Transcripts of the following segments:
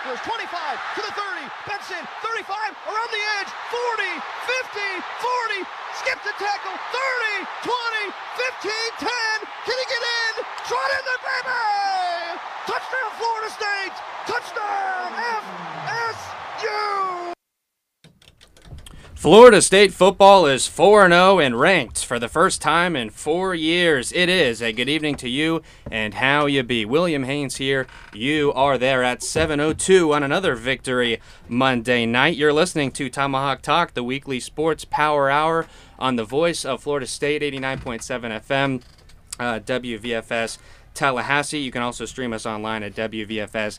tacklers. 25 to the 30. Benson, 35, around the edge. 40, 50, 40. Skips the tackle. 30, 20, 15, 10. Can he get in? Trot in there, baby! Touchdown, Florida State! Touchdown, FSU! Florida State football is 4 0 and ranked for the first time in four years. It is a good evening to you and how you be. William Haynes here. You are there at 7.02 on another victory Monday night. You're listening to Tomahawk Talk, the weekly sports power hour on the voice of Florida State, 89.7 FM, uh, WVFS. Tallahassee. You can also stream us online at wvfs.fsu.edu.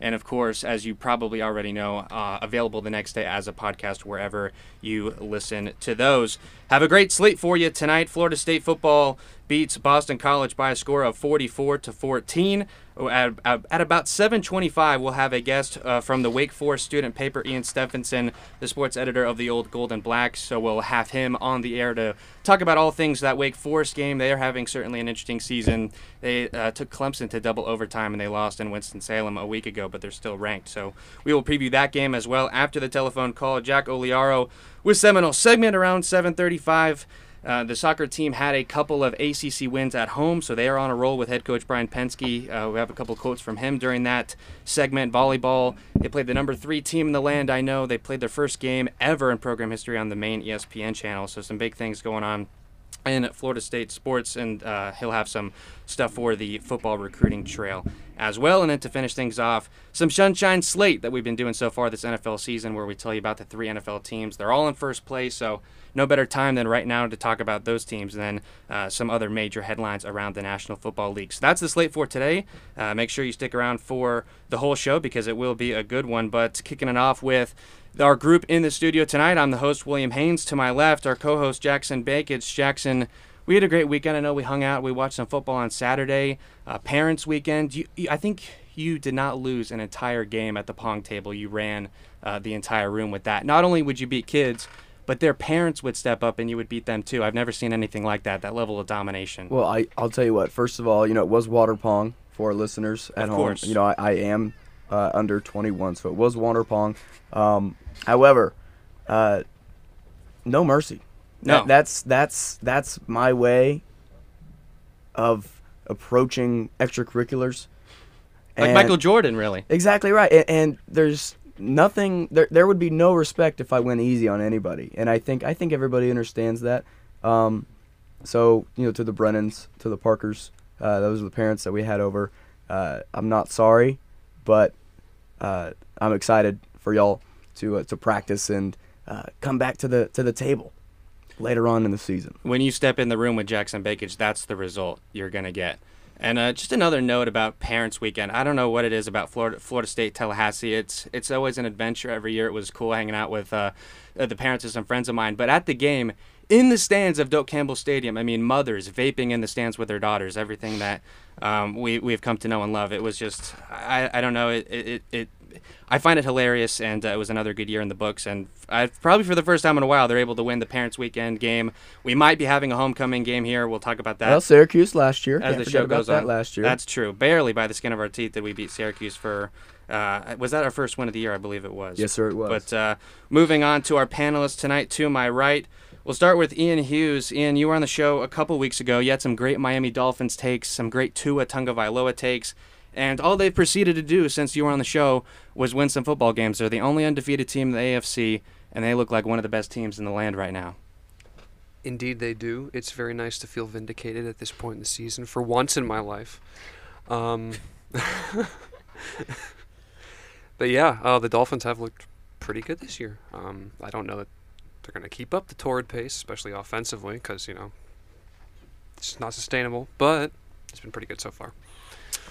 And of course, as you probably already know, uh, available the next day as a podcast wherever you listen to those. Have a great slate for you tonight. Florida State football beats Boston College by a score of 44 to 14. At, at, about 7:25, we'll have a guest uh, from the Wake Forest student paper, Ian Stephenson, the sports editor of the Old Gold and Black. So we'll have him on the air to talk about all things that Wake Forest game. They are having certainly an interesting season. They uh, took Clemson to double overtime and they lost in Winston Salem a week ago, but they're still ranked. So we will preview that game as well after the telephone call. Jack Oliaro with Seminole segment around 7:35. Uh, the soccer team had a couple of ACC wins at home, so they are on a roll with head coach Brian Pensky. Uh, we have a couple quotes from him during that segment. Volleyball, they played the number three team in the land, I know. They played their first game ever in program history on the main ESPN channel, so some big things going on in Florida State sports, and uh, he'll have some stuff for the football recruiting trail as well. And then to finish things off, some Sunshine Slate that we've been doing so far this NFL season, where we tell you about the three NFL teams. They're all in first place, so no better time than right now to talk about those teams than uh, some other major headlines around the National Football League. So that's the slate for today. Uh, make sure you stick around for the whole show because it will be a good one. But kicking it off with our group in the studio tonight, I'm the host, William Haynes. To my left, our co host, Jackson Bakich. Jackson, we had a great weekend. I know we hung out, we watched some football on Saturday, uh, Parents Weekend. You, I think you did not lose an entire game at the Pong table. You ran uh, the entire room with that. Not only would you beat kids, but their parents would step up and you would beat them too. I've never seen anything like that, that level of domination. Well, I, I'll tell you what. First of all, you know, it was water pong for our listeners at Of home. course. You know, I, I am uh, under 21, so it was water pong. Um, however, uh, no mercy. No. That, that's that's that's my way of approaching extracurriculars. like And- Michael Jordan, really. Exactly right. And, and there's nothing there there would be no respect if I went easy on anybody. And I think I think everybody understands that. Um, so, you know, to the Brennans, to the Parkers, uh, those are the parents that we had over. Uh, I'm not sorry, but uh, I'm excited for y'all to uh, to practice and uh, come back to the to the table later on in the season. when you step in the room with Jackson Bakich, that's the result you're to get. And uh, just another note about Parents Weekend. I don't know what it is about Florida, Florida State, Tallahassee. It's it's always an adventure every year. It was cool hanging out with uh, the parents of some friends of mine. But at the game, in the stands of Doak Campbell Stadium, I mean, mothers vaping in the stands with their daughters. Everything that um, we we've come to know and love. It was just I, I don't know it it. it I find it hilarious, and uh, it was another good year in the books. And I, probably for the first time in a while, they're able to win the Parents Weekend game. We might be having a homecoming game here. We'll talk about that well, Syracuse last year. as Can't the show goes on. last year. That's true. Barely by the skin of our teeth did we beat Syracuse for. Uh, was that our first win of the year? I believe it was. yes, sir. It was. But uh, moving on to our panelists tonight, to my right, we'll start with Ian Hughes. Ian, you were on the show a couple weeks ago. You had some great Miami Dolphins takes, some great Tua Tagovailoa takes, and all they've proceeded to do since you were on the show was win some football games. They're the only undefeated team in the AFC, and they look like one of the best teams in the land right now. Indeed, they do. It's very nice to feel vindicated at this point in the season for once in my life. Um, but yeah, uh, the Dolphins have looked pretty good this year. Um, I don't know that they're going to keep up the torrid pace, especially offensively, because, you know, it's not sustainable, but it's been pretty good so far.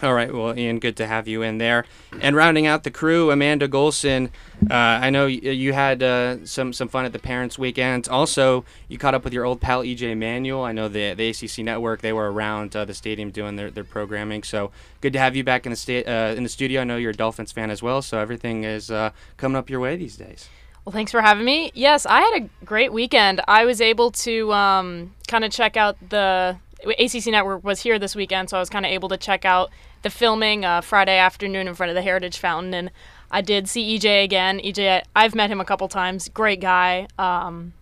All right, well, Ian, good to have you in there. And rounding out the crew, Amanda Golson. Uh, I know you had uh, some some fun at the Parents' Weekend. Also, you caught up with your old pal EJ Manuel. I know the the ACC network; they were around uh, the stadium doing their, their programming. So good to have you back in the sta- uh, in the studio. I know you're a Dolphins fan as well, so everything is uh, coming up your way these days. Well, thanks for having me. Yes, I had a great weekend. I was able to um, kind of check out the ACC Network was here this weekend, so I was kind of able to check out the filming uh, Friday afternoon in front of the Heritage Fountain, and I did see EJ again. EJ, I've met him a couple times. Great guy. Um,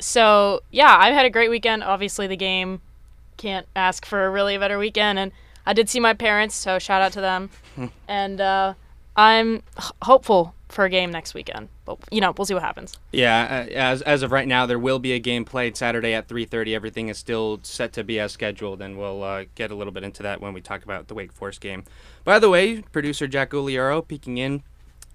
so yeah, I've had a great weekend. Obviously, the game can't ask for really a really better weekend, and I did see my parents, so shout out to them. and uh, I'm h- hopeful for a game next weekend, but you know we'll see what happens. Yeah, as as of right now, there will be a game played Saturday at 3:30. Everything is still set to be as scheduled, and we'll uh, get a little bit into that when we talk about the Wake Forest game. By the way, producer Jack Gugliaro peeking in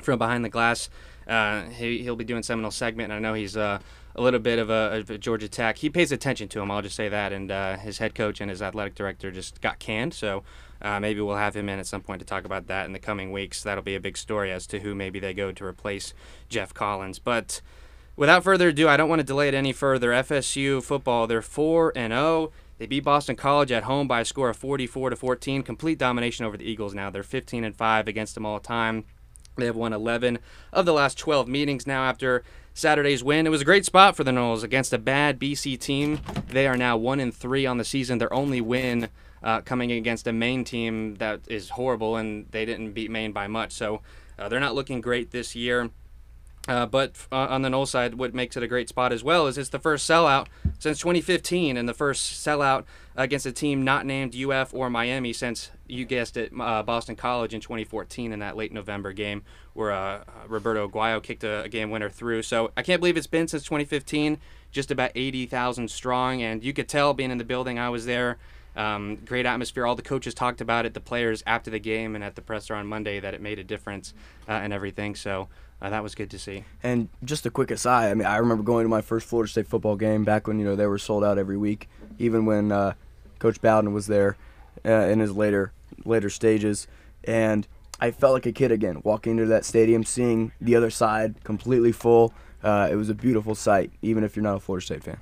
from behind the glass. Uh, he he'll be doing Seminole segment, and I know he's uh, a little bit of a, a Georgia Tech. He pays attention to him. I'll just say that. And uh, his head coach and his athletic director just got canned, so uh, maybe we'll have him in at some point to talk about that in the coming weeks. That'll be a big story as to who maybe they go to replace Geoff Collins. But without further ado, I don't want to delay it any further. FSU football, they're four and zero. Oh. They beat Boston College at home by a score of 44 to 14. Complete domination over the Eagles. Now they're 15 and five against them all time. They have won 11 of the last 12 meetings now after Saturday's win. It was a great spot for the Noles against a bad BC team. They are now 1 and 3 on the season. Their only win uh, coming against a Maine team that is horrible, and they didn't beat Maine by much. So uh, they're not looking great this year. Uh, but uh, on the Nole side, what makes it a great spot as well is it's the first sellout since 2015 and the first sellout against a team not named UF or Miami since you guessed it, uh, Boston College in 2014 in that late November game where uh, Roberto Aguayo kicked a, a, game winner through. So I can't believe it's been since 2015, just about 80,000 strong, and you could tell being in the building. I was there. Um, great atmosphere. All the coaches talked about it. The players after the game and at the presser on Monday that it made a difference uh, and everything. So uh, that was good to see. And just a quick aside, I mean, I remember going to my first Florida State football game back when you know they were sold out every week, even when uh, Coach Bowden was there uh, in his later later stages, and I felt like a kid again walking into that stadium, seeing the other side completely full. Uh, it was a beautiful sight, even if you're not a Florida State fan.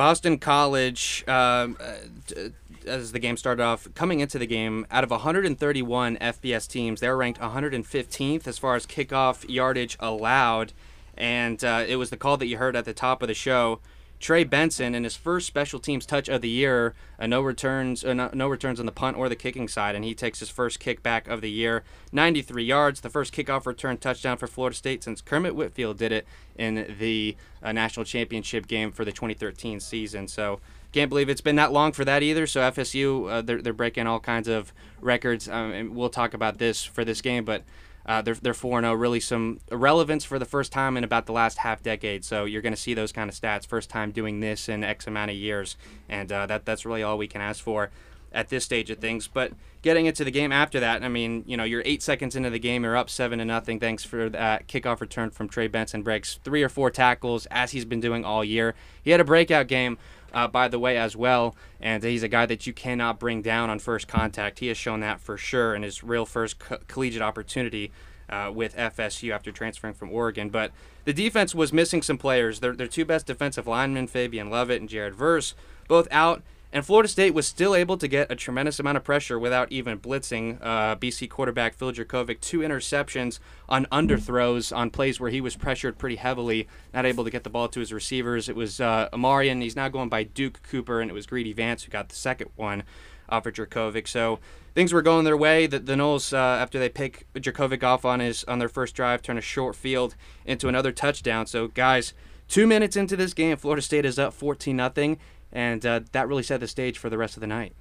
Boston College, um, uh, as the game started off, coming into the game, out of 131 FBS teams, they were ranked 115th as far as kickoff yardage allowed. And uh, it was the call that you heard at the top of the show. Trey Benson in his first special teams touch of the year, uh, no returns, uh, no, no, returns on the punt or the kicking side, and he takes his first kickback of the year, 93 yards, the first kickoff return touchdown for Florida State since Kermit Whitfield did it in the uh, national championship game for the 2013 season. So can't believe it's been that long for that either. So FSU, uh, they're, they're breaking all kinds of records, um, and we'll talk about this for this game, but. Uh, they're they're 4 0, really some relevance for the first time in about the last half decade. So you're going to see those kind of stats, first time doing this in X amount of years, and uh, that that's really all we can ask for at this stage of things. But getting into the game after that, I mean, you know, you're eight seconds into the game, you're up seven to nothing. Thanks for that kickoff return from Trey Benson. Breaks three or four tackles as he's been doing all year. He had a breakout game. Uh, by the way, as well. And he's a guy that you cannot bring down on first contact. He has shown that for sure in his real first co- collegiate opportunity uh, with FSU after transferring from Oregon. But the defense was missing some players. Their, their two best defensive linemen, Fabian Lovett and Jared Verse, both out. And Florida State was still able to get a tremendous amount of pressure without even blitzing. Uh, BC quarterback Phil Jurkovec, two interceptions on underthrows on plays where he was pressured pretty heavily, not able to get the ball to his receivers. It was uh, Omarion, he's now going by Duke Cooper, and it was Greedy Vance who got the second one off of Jurkovec. So things were going their way. The, the Noles, uh, after they pick Jurkovec off on his on their first drive, turn a short field into another touchdown. So guys, two minutes into this game, Florida State is up 14 nothing and uh, that really set the stage for the rest of the night.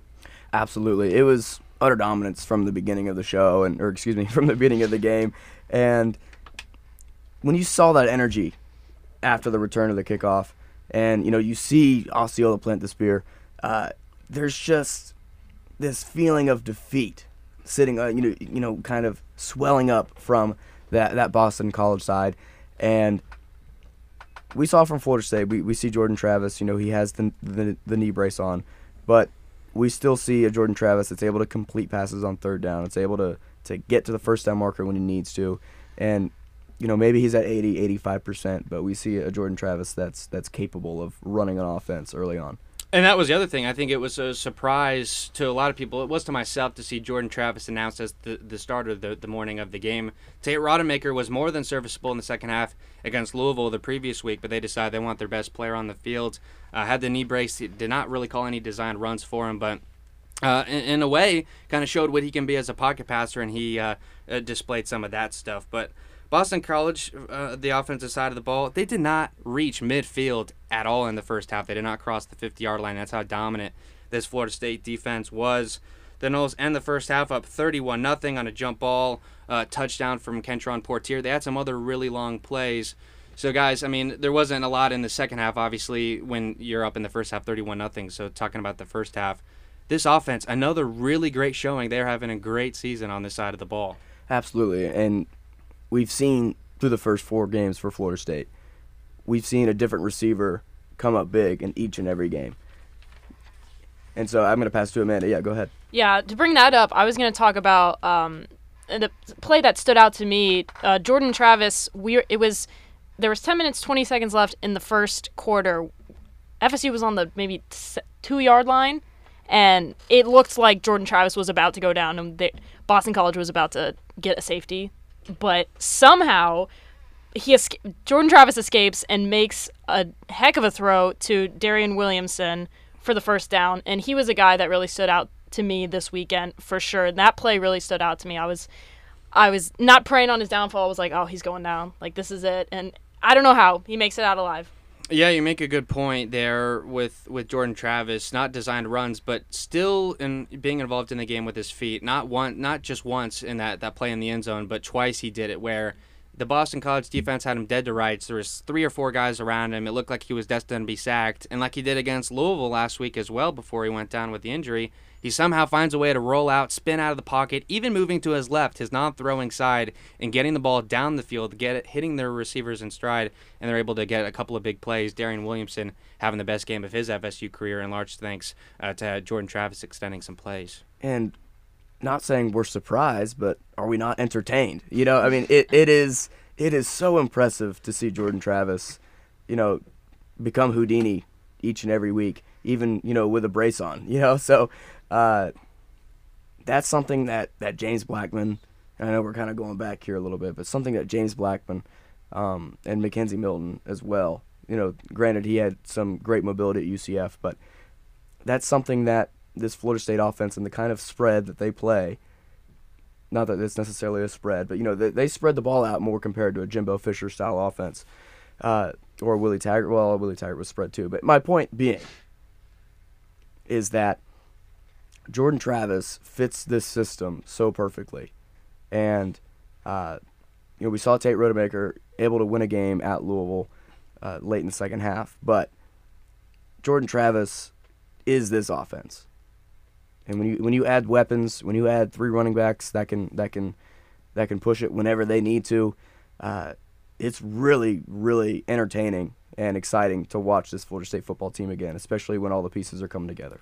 Absolutely, it was utter dominance from the beginning of the show, and or excuse me, from the beginning of the game, and when you saw that energy after the return of the kickoff, and you know you see Osceola plant the spear, uh, there's just this feeling of defeat sitting, uh, you know, you know, kind of swelling up from that that Boston College side, and we saw from Florida State, we, we see Jordan Travis, you know, he has the, the, the knee brace on, but we still see a Jordan Travis that's able to complete passes on third down. It's able to, to get to the first down marker when he needs to. And, you know, maybe he's at 80, 85%, but we see a Jordan Travis that's that's capable of running an offense early on. And that was the other thing. I think it was a surprise to a lot of people. It was to myself to see Jordan Travis announced as the, the starter the, the morning of the game. Tate Rodemaker was more than serviceable in the second half against Louisville the previous week, but they decided they want their best player on the field. Uh, had the knee brace, did not really call any design runs for him, but uh, in, in, a way, kind of showed what he can be as a pocket passer, and he uh, uh, displayed some of that stuff. But Boston College, uh, the offensive side of the ball, they did not reach midfield at all in the first half. They did not cross the 50 yard line. That's how dominant this Florida State defense was. The Noles end the first half up 31 0 on a jump ball, uh, touchdown from Kentron Poitier. They had some other really long plays. So, guys, I mean, there wasn't a lot in the second half, obviously, when you're up in the first half 31 0. So, talking about the first half, this offense, another really great showing. They're having a great season on this side of the ball. Absolutely. And we've seen through the first four games for Florida State, we've seen a different receiver come up big in each and every game. And so I'm going to pass to Amanda. Yeah, go ahead. Yeah, to bring that up, I was going to talk about um, the play that stood out to me. Uh, Jordan Travis. We it was there was 10 minutes 20 seconds left in the first quarter. FSU was on the maybe two yard line, and it looked like Jordan Travis was about to go down, and they, Boston College was about to get a safety, but somehow he Jordan Travis escapes and makes a heck of a throw to Darion Williamson for the first down, and he was a guy that really stood out to me this weekend for sure. And that play really stood out to me. I was I was not praying on his downfall. I was like, oh, he's going down. Like this is it. And I don't know how he makes it out alive. Yeah, you make a good point there with with Jordan Travis. Not designed runs, but still in being involved in the game with his feet. Not one, not just once in that that play in the end zone, but twice he did it where the Boston College defense had him dead to rights. There was three or four guys around him. It looked like he was destined to be sacked, and like he did against Louisville last week as well before he went down with the injury. He somehow finds a way to roll out, spin out of the pocket, even moving to his left, his non-throwing side, and getting the ball down the field, get it, hitting their receivers in stride, and they're able to get a couple of big plays. Darion Williamson having the best game of his FSU career, in large thanks uh, to Jordan Travis extending some plays. And not saying we're surprised, but are we not entertained? You know, I mean, it, it is it is so impressive to see Jordan Travis, you know, become Houdini each and every week, even you know with a brace on. You know, so uh, that's something that, that James Blackman, I know we're kind of going back here a little bit, but something that James Blackman um, and McKenzie Milton as well. You know, granted he had some great mobility at UCF, but that's something that this Florida State offense and the kind of spread that they play. Not that it's necessarily a spread, but you know they, they spread the ball out more compared to a Jimbo Fisher style offense, uh, or Willie Taggart. Well, Willie Taggart was spread too, but my point being is that Jordan Travis fits this system so perfectly, and uh, you know we saw Tate Rodemaker able to win a game at Louisville uh, late in the second half, but Jordan Travis is this offense, and when you when you add weapons, when you add three running backs that can that can that can push it whenever they need to, uh, it's really really entertaining and exciting to watch this Florida State football team again, especially when all the pieces are coming together.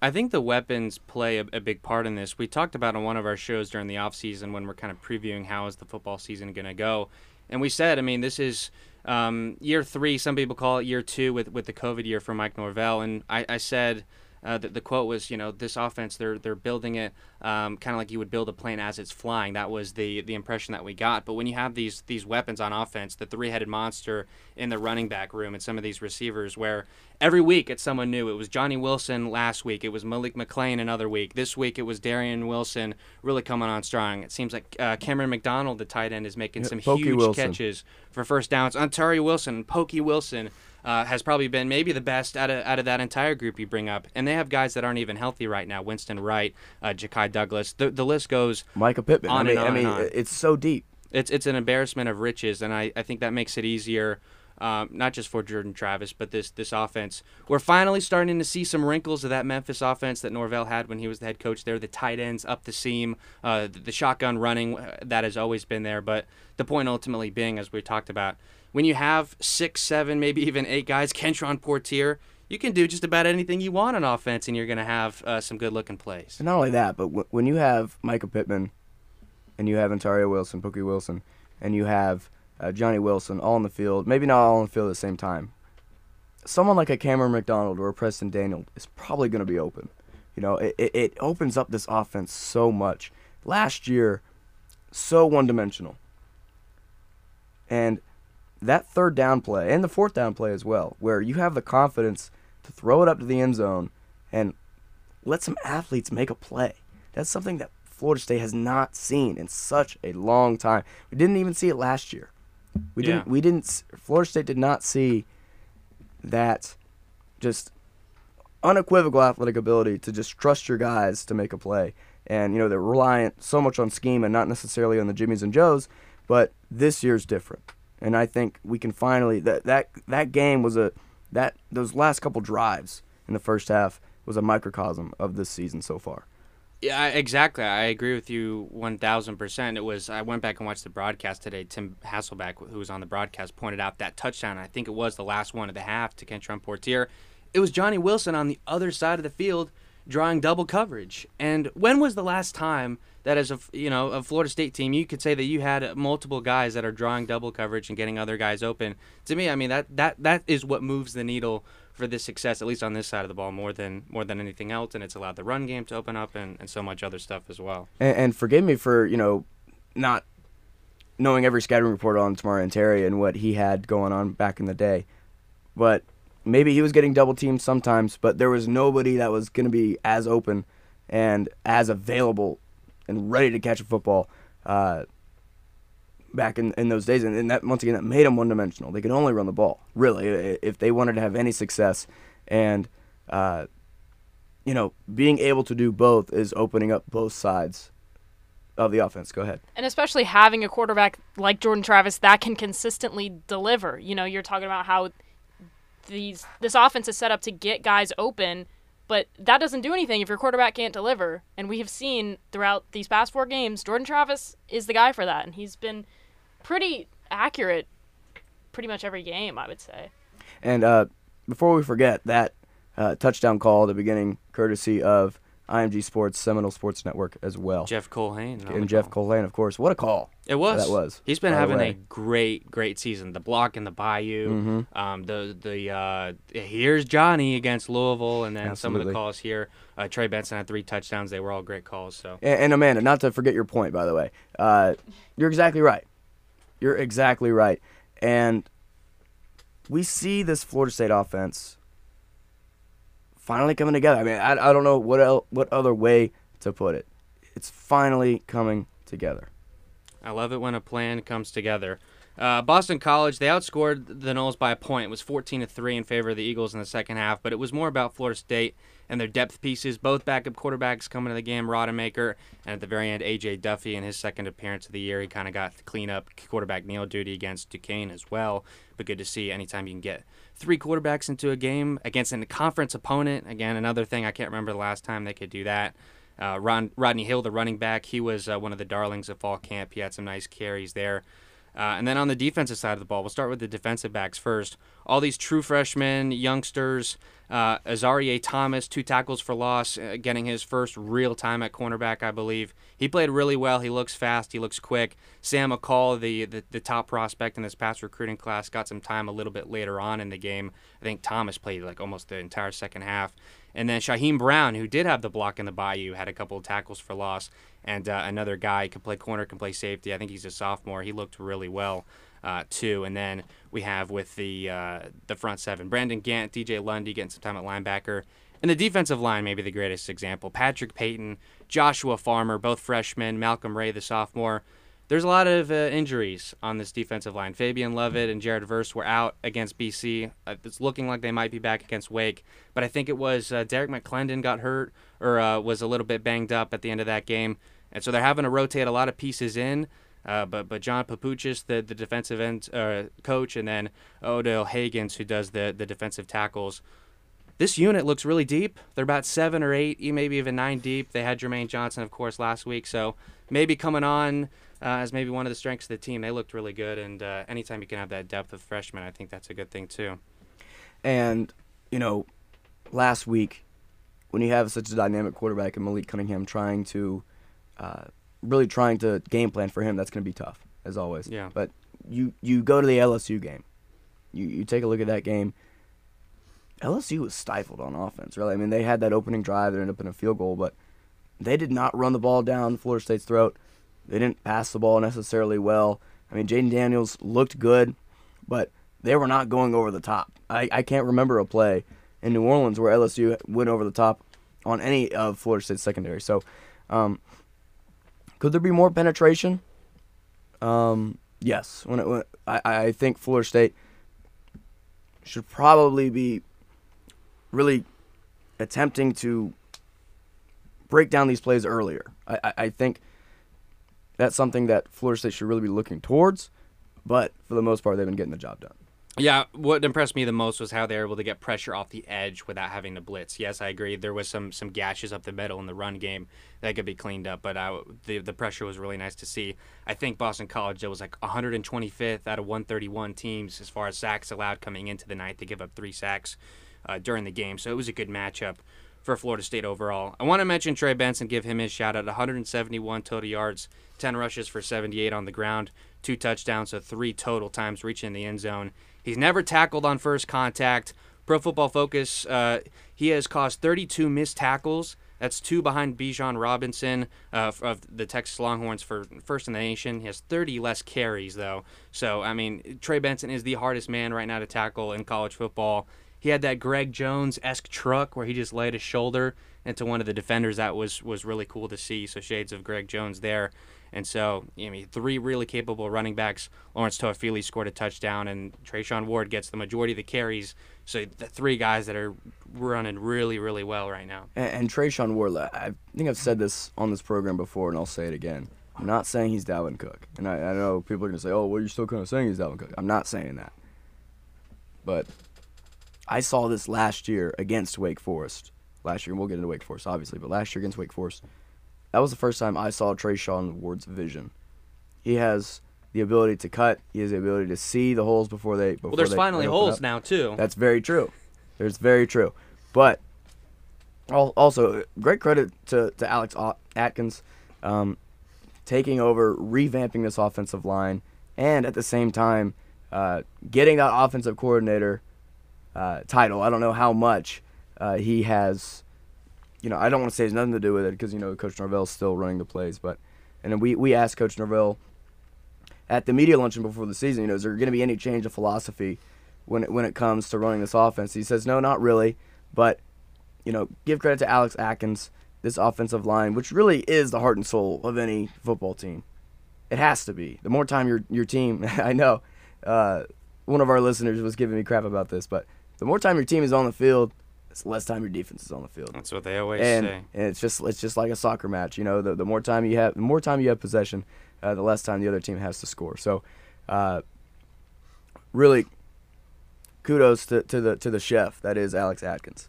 I think the weapons play a, a, big part in this. We talked about on one of our shows during the offseason when we're kind of previewing how is the football season going to go. And we said, I mean, this is um, year three. Some people call it year two with, with the COVID year for Mike Norvell. And I, I said – uh, the, the, quote was, you know, this offense they're they're building it um, kind of like you would build a plane as it's flying. That was the the impression that we got. But when you have these these weapons on offense, the three-headed monster in the running back room, and some of these receivers, where every week it's someone new. It was Johnny Wilson last week. It was Malik McClain another week. This week it was Darian Wilson really coming on strong. It seems like uh, Cameron McDonald, the tight end, is making yeah, some Pokey huge Wilson. catches for first downs. Ontaria Wilson, Pokey Wilson uh, has probably been maybe the best out of out of that entire group you bring up. And they have guys that aren't even healthy right now: Winston Wright, uh, Ja'Khi Douglas. The the list goes. Mycah Pittman. On I mean, and on I mean, on. it's so deep. It's it's an embarrassment of riches, and I, I think that makes it easier. Um, not just for Jordan Travis, but this this offense. We're finally starting to see some wrinkles of that Memphis offense that Norvell had when he was the head coach there. The tight ends up the seam, uh, the, the, shotgun running uh, that has always been there. But the point ultimately being, as we talked about, when you have six, seven, maybe even eight guys, Kentron Poitier, you can do just about anything you want on offense, and you're going to have uh, some good looking plays. And not only that, but w- when you have Michael Pittman, and you have Ontaria Wilson, Pookie Wilson, and you have uh, Johnny Wilson all in the field, maybe not all in the field at the same time. Someone like a Cameron McDonald or a Preston Daniel is probably going to be open. You know, it, it, it opens up this offense so much. Last year, so one dimensional. And that third down play and the fourth down play as well, where you have the confidence to throw it up to the end zone and let some athletes make a play. That's something that Florida State has not seen in such a long time. We didn't even see it last year. We Yeah. didn't. We didn't. Florida State did not see that just unequivocal athletic ability to just trust your guys to make a play. And you know they're reliant so much on scheme and not necessarily on the Jimmies and Joes. But this year's different, and I think we can finally that that that game was a that those last couple drives in the first half was a microcosm of this season so far. Yeah, exactly. I agree with you one thousand percent. It was. I went back and watched the broadcast today. Tim Hasselbeck, who was on the broadcast, pointed out that touchdown. I think it was the last one of the half to Kentron Poitier. It was Johnny Wilson on the other side of the field drawing double coverage. And when was the last time that, as a you know a Florida State team, you could say that you had multiple guys that are drawing double coverage and getting other guys open? To me, I mean that that that is what moves the needle for this success, at least on this side of the ball, more than more than anything else. And it's allowed the run game to open up and, and so much other stuff as well. And, and forgive me for you know not knowing every scouting report on Tamorrion Terry and what he had going on back in the day, but maybe he was getting double teamed sometimes. But there was nobody that was going to be as open and as available and ready to catch a football uh, back in, in those days. And, and that once again that made them one dimensional. They could only run the ball really if they wanted to have any success. And uh, you know, being able to do both is opening up both sides of the offense. Go ahead. and especially having a quarterback like Jordan Travis that can consistently deliver. You know, you're talking about how these this offense is set up to get guys open, but that doesn't do anything if your quarterback can't deliver. And we have seen throughout these past four games, Jordan Travis is the guy for that, and he's been pretty accurate pretty much every game, I would say. And uh, before we forget that uh, touchdown call at the beginning, courtesy of IMG Sports, Seminole Sports Network as well, Jeff Colhane and Jeff call. Colhane, of course. What a call! It was. That was, He's been having a great, great season. The block in the Bayou. Mm-hmm. Um, the the uh, here's Johnny against Louisville, and then some of the calls here. Uh, Trey Benson had three touchdowns. They were all great calls. So And, and Amanda, not to forget your point, by the way, uh, you're exactly right. You're exactly right. And we see this Florida State offense finally coming together. I mean, I, I don't know what el- what other way to put it. It's finally coming together. I love it when a plan comes together. Uh, Boston College they outscored the Noles by a point. It was 14 to three in favor of the Eagles in the second half, but it was more about Florida State and their depth pieces. Both backup quarterbacks coming to the game, Rodemaker, and at the very end, AJ Duffy in his second appearance of the year. He kind of got cleanup quarterback kneel duty against Duquesne as well. But good to see anytime you can get three quarterbacks into a game against a conference opponent. Again, another thing I can't remember the last time they could do that. Uh, Ron, Rodney Hill, the running back, he was uh, one of the darlings of fall camp. He had some nice carries there. Uh, and then on the defensive side of the ball, we'll start with the defensive backs first. All these true freshmen, youngsters, uh, Azarie Thomas, two tackles for loss, uh, getting his first real time at cornerback, I believe. He played really well. He looks fast. He looks quick. Sam McCall, the, the, the top prospect in this past recruiting class, got some time a little bit later on in the game. I think Thomas played like almost the entire second half. And then Shyheim Brown, who did have the block in the Bayou, had a couple of tackles for loss. And uh, another guy can play corner, can play safety. I think he's a sophomore. He looked really well uh, too. And then we have with the uh, the front seven, Brandon Gant, DJ Lundy getting some time at linebacker. And the defensive line, maybe the greatest example. Patrick Payton, Joshua Farmer, both freshmen. Malcolm Ray, the sophomore. There's a lot of uh, injuries on this defensive line. Fabian Lovett and Jared Verse were out against BC. Uh, it's looking like they might be back against Wake, but I think it was uh, Derek McClendon got hurt or uh, was a little bit banged up at the end of that game, and so they're having to rotate a lot of pieces in. Uh, but but John Papuchis, the the defensive end uh, coach, and then Odell Haggins, who does the the defensive tackles. This unit looks really deep. They're about seven or eight, maybe even nine deep. They had Jermaine Johnson, of course, last week, so maybe coming on uh, as maybe one of the strengths of the team. They looked really good, and uh, anytime you can have that depth of freshmen, I think that's a good thing too. And you know, last week when you have such a dynamic quarterback in Malik Cunningham trying to uh, really trying to game plan for him, that's going to be tough as always. Yeah. But you you go to the LSU game, you you take a look at that game. LSU was stifled on offense, really. I mean, they had that opening drive that ended up in a field goal, but they did not run the ball down Florida State's throat. They didn't pass the ball necessarily well. I mean, Jayden Daniels looked good, but they were not going over the top. I, I can't remember a play in New Orleans where LSU went over the top on any of Florida State's secondary. So, um, could there be more penetration? Um, yes. When, it, when I, I think Florida State should probably be really attempting to break down these plays earlier. I, I, I think that's something that Florida State should really be looking towards. But for the most part, they've been getting the job done. Yeah, what impressed me the most was how they were able to get pressure off the edge without having to blitz. Yes, I agree. There was some some gashes up the middle in the run game that could be cleaned up, but I, the the pressure was really nice to see. I think Boston College was like 125th out of 131 teams as far as sacks allowed coming into the night. They give up three sacks uh, during the game, so it was a good matchup for Florida State overall. I want to mention Trey Benson, give him his shout out. 171 total yards, 10 rushes for 78 on the ground, two touchdowns, so three total times reaching the end zone. He's never tackled on first contact. Pro Football Focus, uh, he has caused 32 missed tackles. That's two behind Bijan Robinson uh, of the Texas Longhorns for first in the nation. He has 30 less carries, though. So, I mean, Trey Benson is the hardest man right now to tackle in college football. He had that Greg Jones esque truck where he just laid his shoulder into one of the defenders. That was was really cool to see. So shades of Greg Jones there. And so, I mean, three really capable running backs. Lawrence Toafili scored a touchdown, and Treshaun Ward gets the majority of the carries. So the three guys that are running really, really well right now. And, and Treshaun Ward, I think I've said this on this program before, and I'll say it again. I'm not saying he's Dalvin Cook. And I, I know people are going to say, oh, well, you're still kind of saying he's Dalvin Cook. I'm not saying that. But I saw this last year against Wake Forest. Last year, and we'll get into Wake Forest, obviously, but last year against Wake Forest, that was the first time I saw Trey Treshaun Ward's vision. He has the ability to cut. He has the ability to see the holes before they. Before well, there's they, finally they holes up. now too. That's very true. There's very true, but also great credit to to Alex Atkins, um, taking over, revamping this offensive line, and at the same time, uh, getting that offensive coordinator uh, title. I don't know how much uh, he has. You know, I don't want to say it's nothing to do with it because you know Coach Norvell's still running the plays, but and then we we asked Coach Norvell at the media luncheon before the season. You know, is there going to be any change of philosophy when it, when it comes to running this offense? He says no, not really, but you know, give credit to Alex Atkins, this offensive line, which really is the heart and soul of any football team. It has to be. The more time your your team, I know, uh, one of our listeners was giving me crap about this, but the more time your team is on the field, it's less time your defense is on the field. That's what they always and, say. And it's just it's just like a soccer match. You know, the, the more time you have, the more time you have possession, uh, the less time the other team has to score. So, uh, really, kudos to, to the to the chef that is Alex Atkins.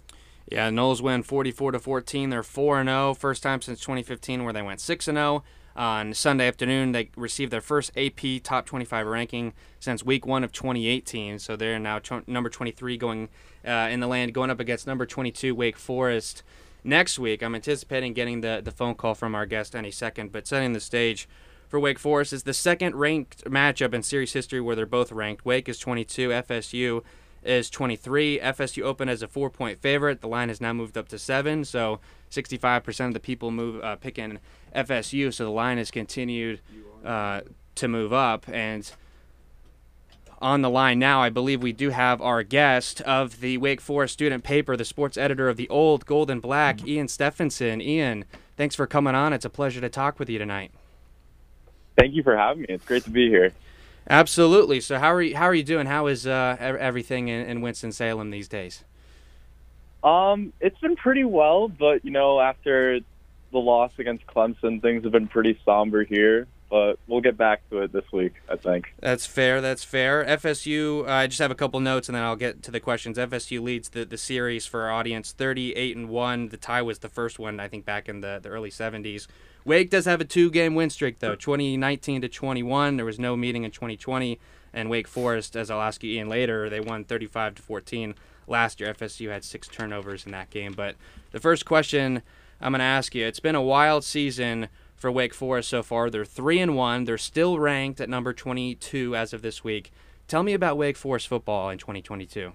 Yeah, Noles win 44 to 14. They're 4 and 0, first time since 2015 where they went 6 and 0. On Sunday afternoon, they received their first AP top 25 ranking since week one of 2018. So they're now number 23 going uh, in the land, going up against number 22 Wake Forest. Next week, I'm anticipating getting the, the phone call from our guest any second, but setting the stage for Wake Forest is the second ranked matchup in series history where they're both ranked. Wake is 22, FSU is 23. FSU opened as a four point favorite. The line has now moved up to seven, so 65% of the people move uh, picking FSU, so the line has continued uh, to move up. And on the line now, I believe we do have our guest of the Wake Forest student paper, the sports editor of the Old Gold and Black, Ian Stephenson. Ian, thanks for coming on. It's a pleasure to talk with you tonight. Thank you for having me. It's great to be here. Absolutely. So, how are you? How are you doing? How is uh, everything in, in Winston Salem these days? Um, it's been pretty well, but you know, after the loss against Clemson, things have been pretty somber here. But we'll get back to it this week, I think. That's fair. That's fair. FSU. I just have a couple notes, and then I'll get to the questions. FSU leads the, the series for our audience, thirty-eight and one. The tie was the first one, I think, back in the, the early seventies. Wake does have a two-game win streak though, 2019 to 21. There was no meeting in 2020, and Wake Forest, as I'll ask you Ian later, they won 35 to 14 last year. FSU had six turnovers in that game. But the first question I'm going to ask you: It's been a wild season for Wake Forest so far. They're three and one. They're still ranked at number 22 as of this week. Tell me about Wake Forest football in 2022.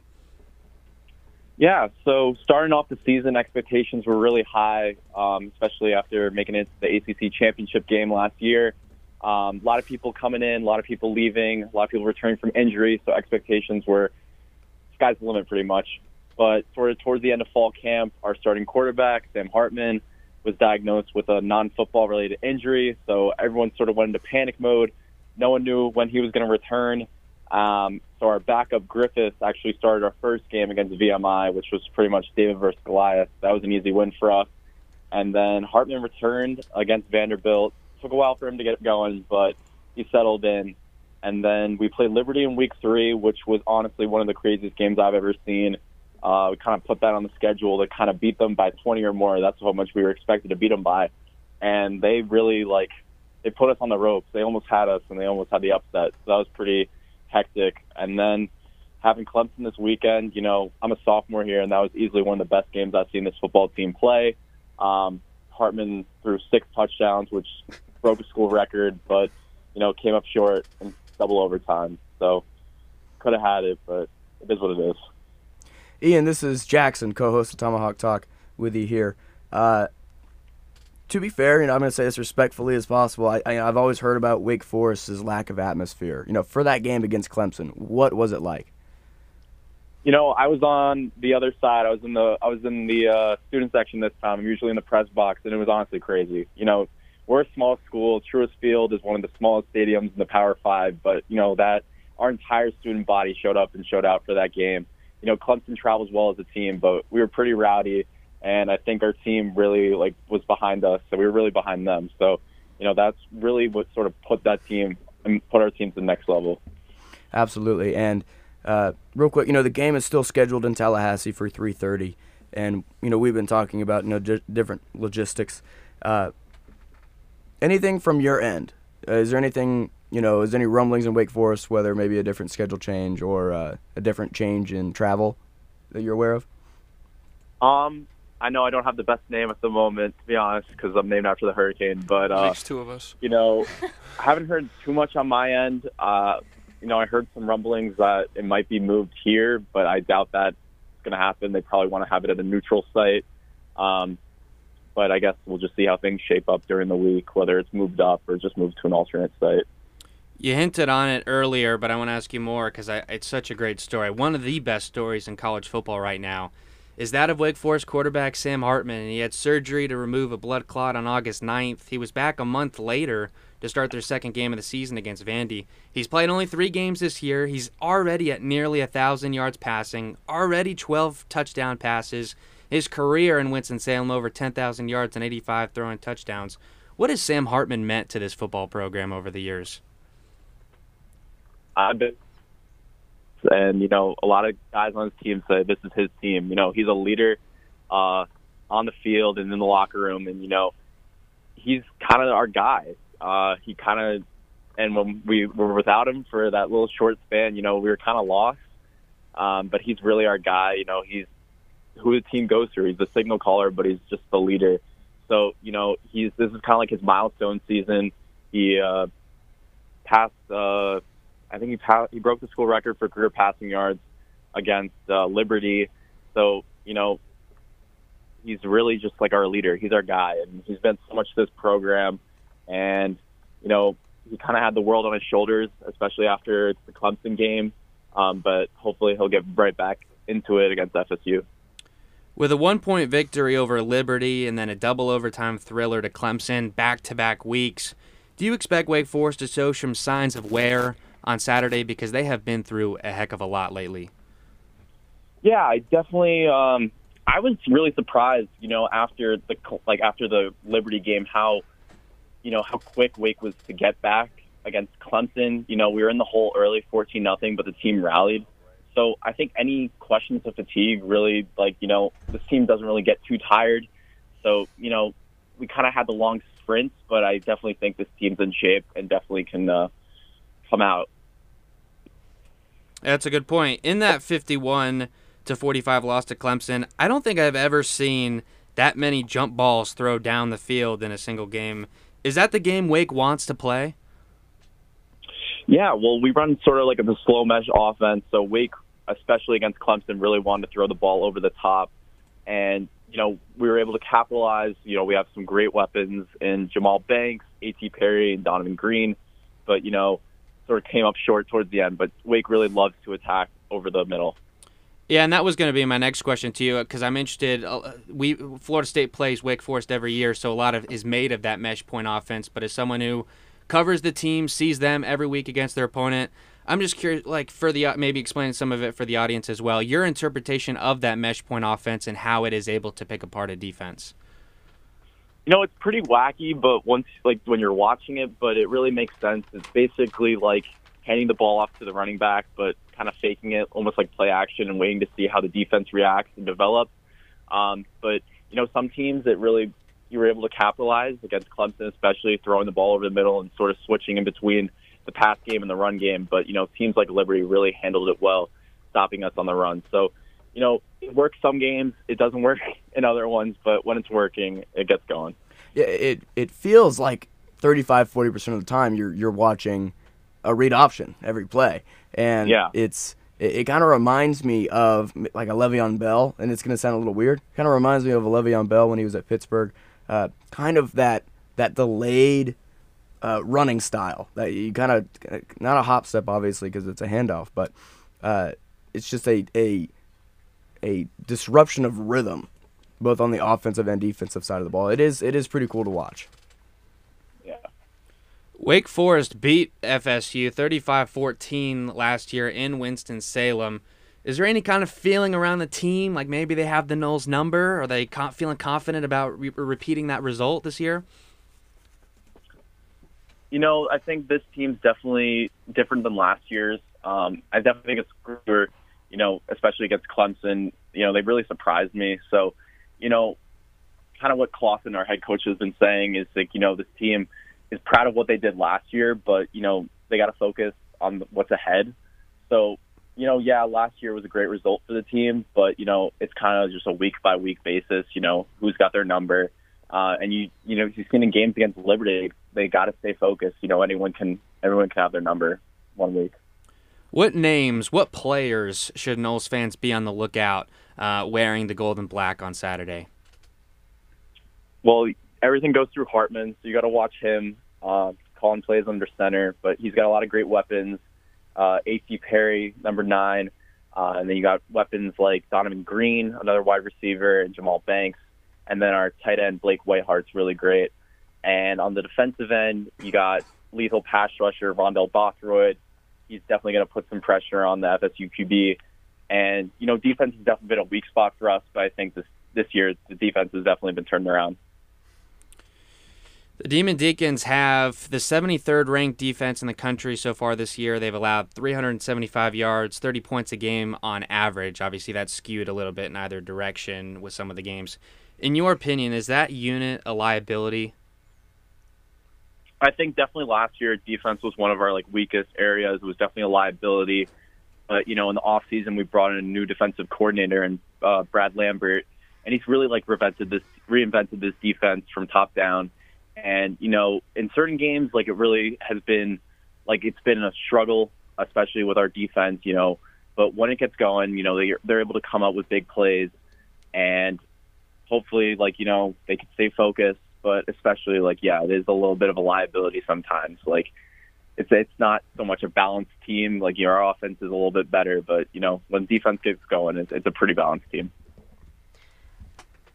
Yeah, so starting off the season, expectations were really high, um, especially after making it to the ACC championship game last year. Um, a lot of people coming in, a lot of people leaving, a lot of people returning from injury, so expectations were sky's the limit pretty much. But sort of towards the end of fall camp, our starting quarterback, Sam Hartman, was diagnosed with a non-football related injury. So everyone sort of went into panic mode. No one knew when he was going to return. Um, so our backup Griffis actually started our first game against VMI, which was pretty much David versus Goliath. That was an easy win for us. And then Hartman returned against Vanderbilt. Took a while for him to get going, but he settled in. And then we played Liberty in week three, which was honestly one of the craziest games I've ever seen. Uh, we kind of put that on the schedule to kind of beat them by 20 or more. That's how much we were expected to beat them by. And they really like they put us on the ropes. They almost had us, and they almost had the upset. So that was pretty hectic. And then having Clemson this weekend, you know, I'm a sophomore here, and that was easily one of the best games I've seen this football team play. Um, Hartman threw six touchdowns, which broke a school record, but you know came up short in double overtime. So could have had it, but it is what it is. Ian, this is Jackson, co-host of Tomahawk Talk, with you here. Uh, to be fair, you know, I'm going to say this respectfully as possible. I, I, have always heard about Wake Forest's lack of atmosphere. You know, for that game against Clemson, what was it like? You know, I was on the other side. I was in the I was in the uh, student section this time. I'm usually in the press box, and it was honestly crazy. You know, we're a small school. Truist Field is one of the smallest stadiums in the Power Five, but you know that our entire student body showed up and showed out for that game you know, Clemson travels well as a team, but we were pretty rowdy, and I think our team really like was behind us, so we were really behind them. So, you know, that's really what sort of put that team and put our team to the next level. Absolutely, and uh, real quick, you know, the game is still scheduled in Tallahassee for 3:30, and you know, we've been talking about you know j- different logistics. Uh, anything from your end? Uh, is there anything you know, is there any rumblings in Wake Forest, whether maybe a different schedule change or uh, a different change in travel that you're aware of? Um, I know I don't have the best name at the moment, to be honest, because I'm named after the hurricane. But uh, Makes two of us. You know, I haven't heard too much on my end. Uh, you know, I heard some rumblings that it might be moved here, but I doubt that's going to happen. They probably want to have it at a neutral site. Um, but I guess we'll just see how things shape up during the week, whether it's moved up or just moved to an alternate site. You hinted on it earlier, but I want to ask you more because it's such a great story. One of the best stories in college football right now is that of Wake Forest quarterback Sam Hartman. And he had surgery to remove a blood clot on August 9th. He was back a month later to start their second game of the season against Vandy. He's played only three games this year. He's already at nearly a thousand yards passing, already 12 touchdown passes. His career in Winston-Salem over 10,000 yards and 85 throwing touchdowns. What has Sam Hartman meant to this football program over the years? I've been, and you know, a lot of guys on his team say this is his team. You know, he's a leader uh, on the field and in the locker room, and you know, he's kind of our guy. Uh, he kind of, and when we were without him for that little short span, you know, we were kind of lost. Um, but he's really our guy. You know, he's who the team goes through. He's the signal caller, but he's just the leader. So you know, he's this is kind of like his milestone season. He uh, passed. Uh, I think he pa- he broke the school record for career passing yards against uh, Liberty. So you know, he's really just like our leader. He's our guy, and he's been so much to this program. And you know, he kind of had the world on his shoulders, especially after the Clemson game. Um, but hopefully, he'll get right back into it against FSU. With a one point victory over Liberty and then a double overtime thriller to Clemson back to back weeks, do you expect Wake Forest to show some signs of wear on Saturday because they have been through a heck of a lot lately. Yeah, I definitely. Um, I was really surprised, you know, after the like after the Liberty game, how you know how quick Wake was to get back against Clemson. You know, we were in the hole early, fourteen nothing, but the team rallied. So I think any questions of fatigue really, like you know, this team doesn't really get too tired. So you know, we kind of had the long sprints, but I definitely think this team's in shape and definitely can uh, come out. That's a good point. In that 51 to 45 loss to Clemson, I don't think I've ever seen that many jump balls throw down the field in a single game. Is that the game Wake wants to play? Yeah, well, we run sort of like a slow mesh offense. So Wake, especially against Clemson, really wanted to throw the ball over the top, and you know we were able to capitalize. You know we have some great weapons in Jahmal Banks, A.T. Perry, and Donavon Greene, but you know sort of came up short towards the end. But Wake really loves to attack over the middle. Yeah, and that was going to be my next question to you because I'm interested. Uh, we Florida State plays Wake Forest every year, so a lot of is made of that mesh point offense. But as someone who covers the team, sees them every week against their opponent, I'm just curious, like for the maybe explaining some of it for the audience as well. Your interpretation of that mesh point offense and how it is able to pick apart a defense. You know, it's pretty wacky, but once like when you're watching it, but it really makes sense. It's basically like handing the ball off to the running back, but kind of faking it, almost like play action, and waiting to see how the defense reacts and develops. Um, but you know, some teams that really you were able to capitalize against Clemson, especially throwing the ball over the middle and sort of switching in between the pass game and the run game. But you know, teams like Liberty really handled it well, stopping us on the run. So, you know, it works some games, it doesn't work in other ones, but when it's working, it gets going. Yeah, it it feels like 35 40% of the time you're you're watching a read option every play. And yeah. it's it, it kind of reminds me of like a Le'Veon Bell, and it's going to sound a little weird. Kind of reminds me of a Le'Veon Bell when he was at Pittsburgh. Uh, kind of that that delayed uh, running style that you kind of not a hop step obviously because it's a handoff, but uh, it's just a a a disruption of rhythm, both on the offensive and defensive side of the ball. It is it is pretty cool to watch. Yeah. Wake Forest beat FSU 35-14 last year in Winston-Salem. Is there any kind of feeling around the team, like maybe they have the Noles number? Are they co- feeling confident about re- repeating that result this year? You know, I think this team's definitely different than last year's. Um, I definitely think it's grouper, you know, especially against Clemson. You know, they really surprised me. So, you know, kind of what Clawson, our head coach, has been saying is like, you know, this team is proud of what they did last year, but you know, they got to focus on what's ahead. So, you know, yeah, last year was a great result for the team, but you know, it's kind of just a week by week basis. You know, who's got their number, uh, and you, you know, you've seen in games against Liberty, they got to stay focused. You know, anyone can, everyone can have their number one week. What names, what players should Noles fans be on the lookout uh, wearing the gold and black on Saturday? Well, everything goes through Hartman, so you got to watch him. Uh, Colin plays under center, but he's got a lot of great weapons. Uh, A.T. Perry, number nine, uh, and then you got weapons like Donavon Greene, another wide receiver, and Jahmal Banks, and then our tight end Blake Whiteheart's really great. And on the defensive end, you got lethal pass rusher Rondell Bothroyd. He's definitely going to put some pressure on the FSU QB. And you know, defense has definitely been a weak spot for us, but I think this this year the defense has definitely been turned around. The Demon Deacons have the 73rd ranked defense in the country so far this year. They've allowed 375 yards, 30 points a game on average. Obviously, that's skewed a little bit in either direction with some of the games. In your opinion, is that unit a liability? I think definitely last year defense was one of our like weakest areas. It was definitely a liability. But you know, in the off season, we brought in a new defensive coordinator and uh, Brad Lambert, and he's really like reinvented this reinvented this defense from top down and, you know, in certain games, like it really has been, like it's been a struggle, especially with our defense, you know. But when it gets going, you know, they, they're able to come up with big plays. And hopefully, like, you know, they can stay focused. But especially, like, yeah, it is a little bit of a liability sometimes. Like, it's it's not so much a balanced team. Like, your offense is a little bit better, but you know, when defense gets going, it's, it's a pretty balanced team.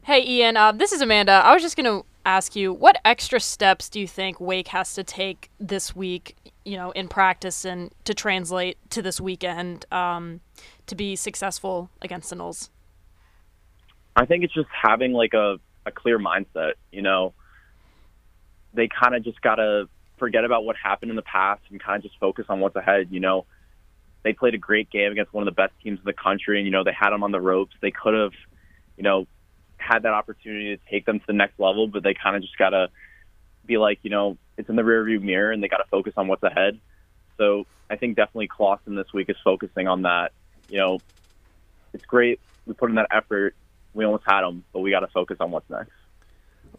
Hey, Ian. Uh, this is Amanda. I was just gonna ask you, what extra steps do you think Wake has to take this week, you know, in practice and to translate to this weekend um, to be successful against the Noles? I think it's just having like a, a clear mindset. You know, they kind of just got to forget about what happened in the past and kind of just focus on what's ahead. You know, they played a great game against one of the best teams in the country, and you know they had them on the ropes. They could have, you know, had that opportunity to take them to the next level, but they kind of just got to be like, you know, it's in the rearview mirror and they got to focus on what's ahead. So I think definitely Clawson this week is focusing on that. You know, it's great. We put in that effort. We almost had them, but we got to focus on what's next.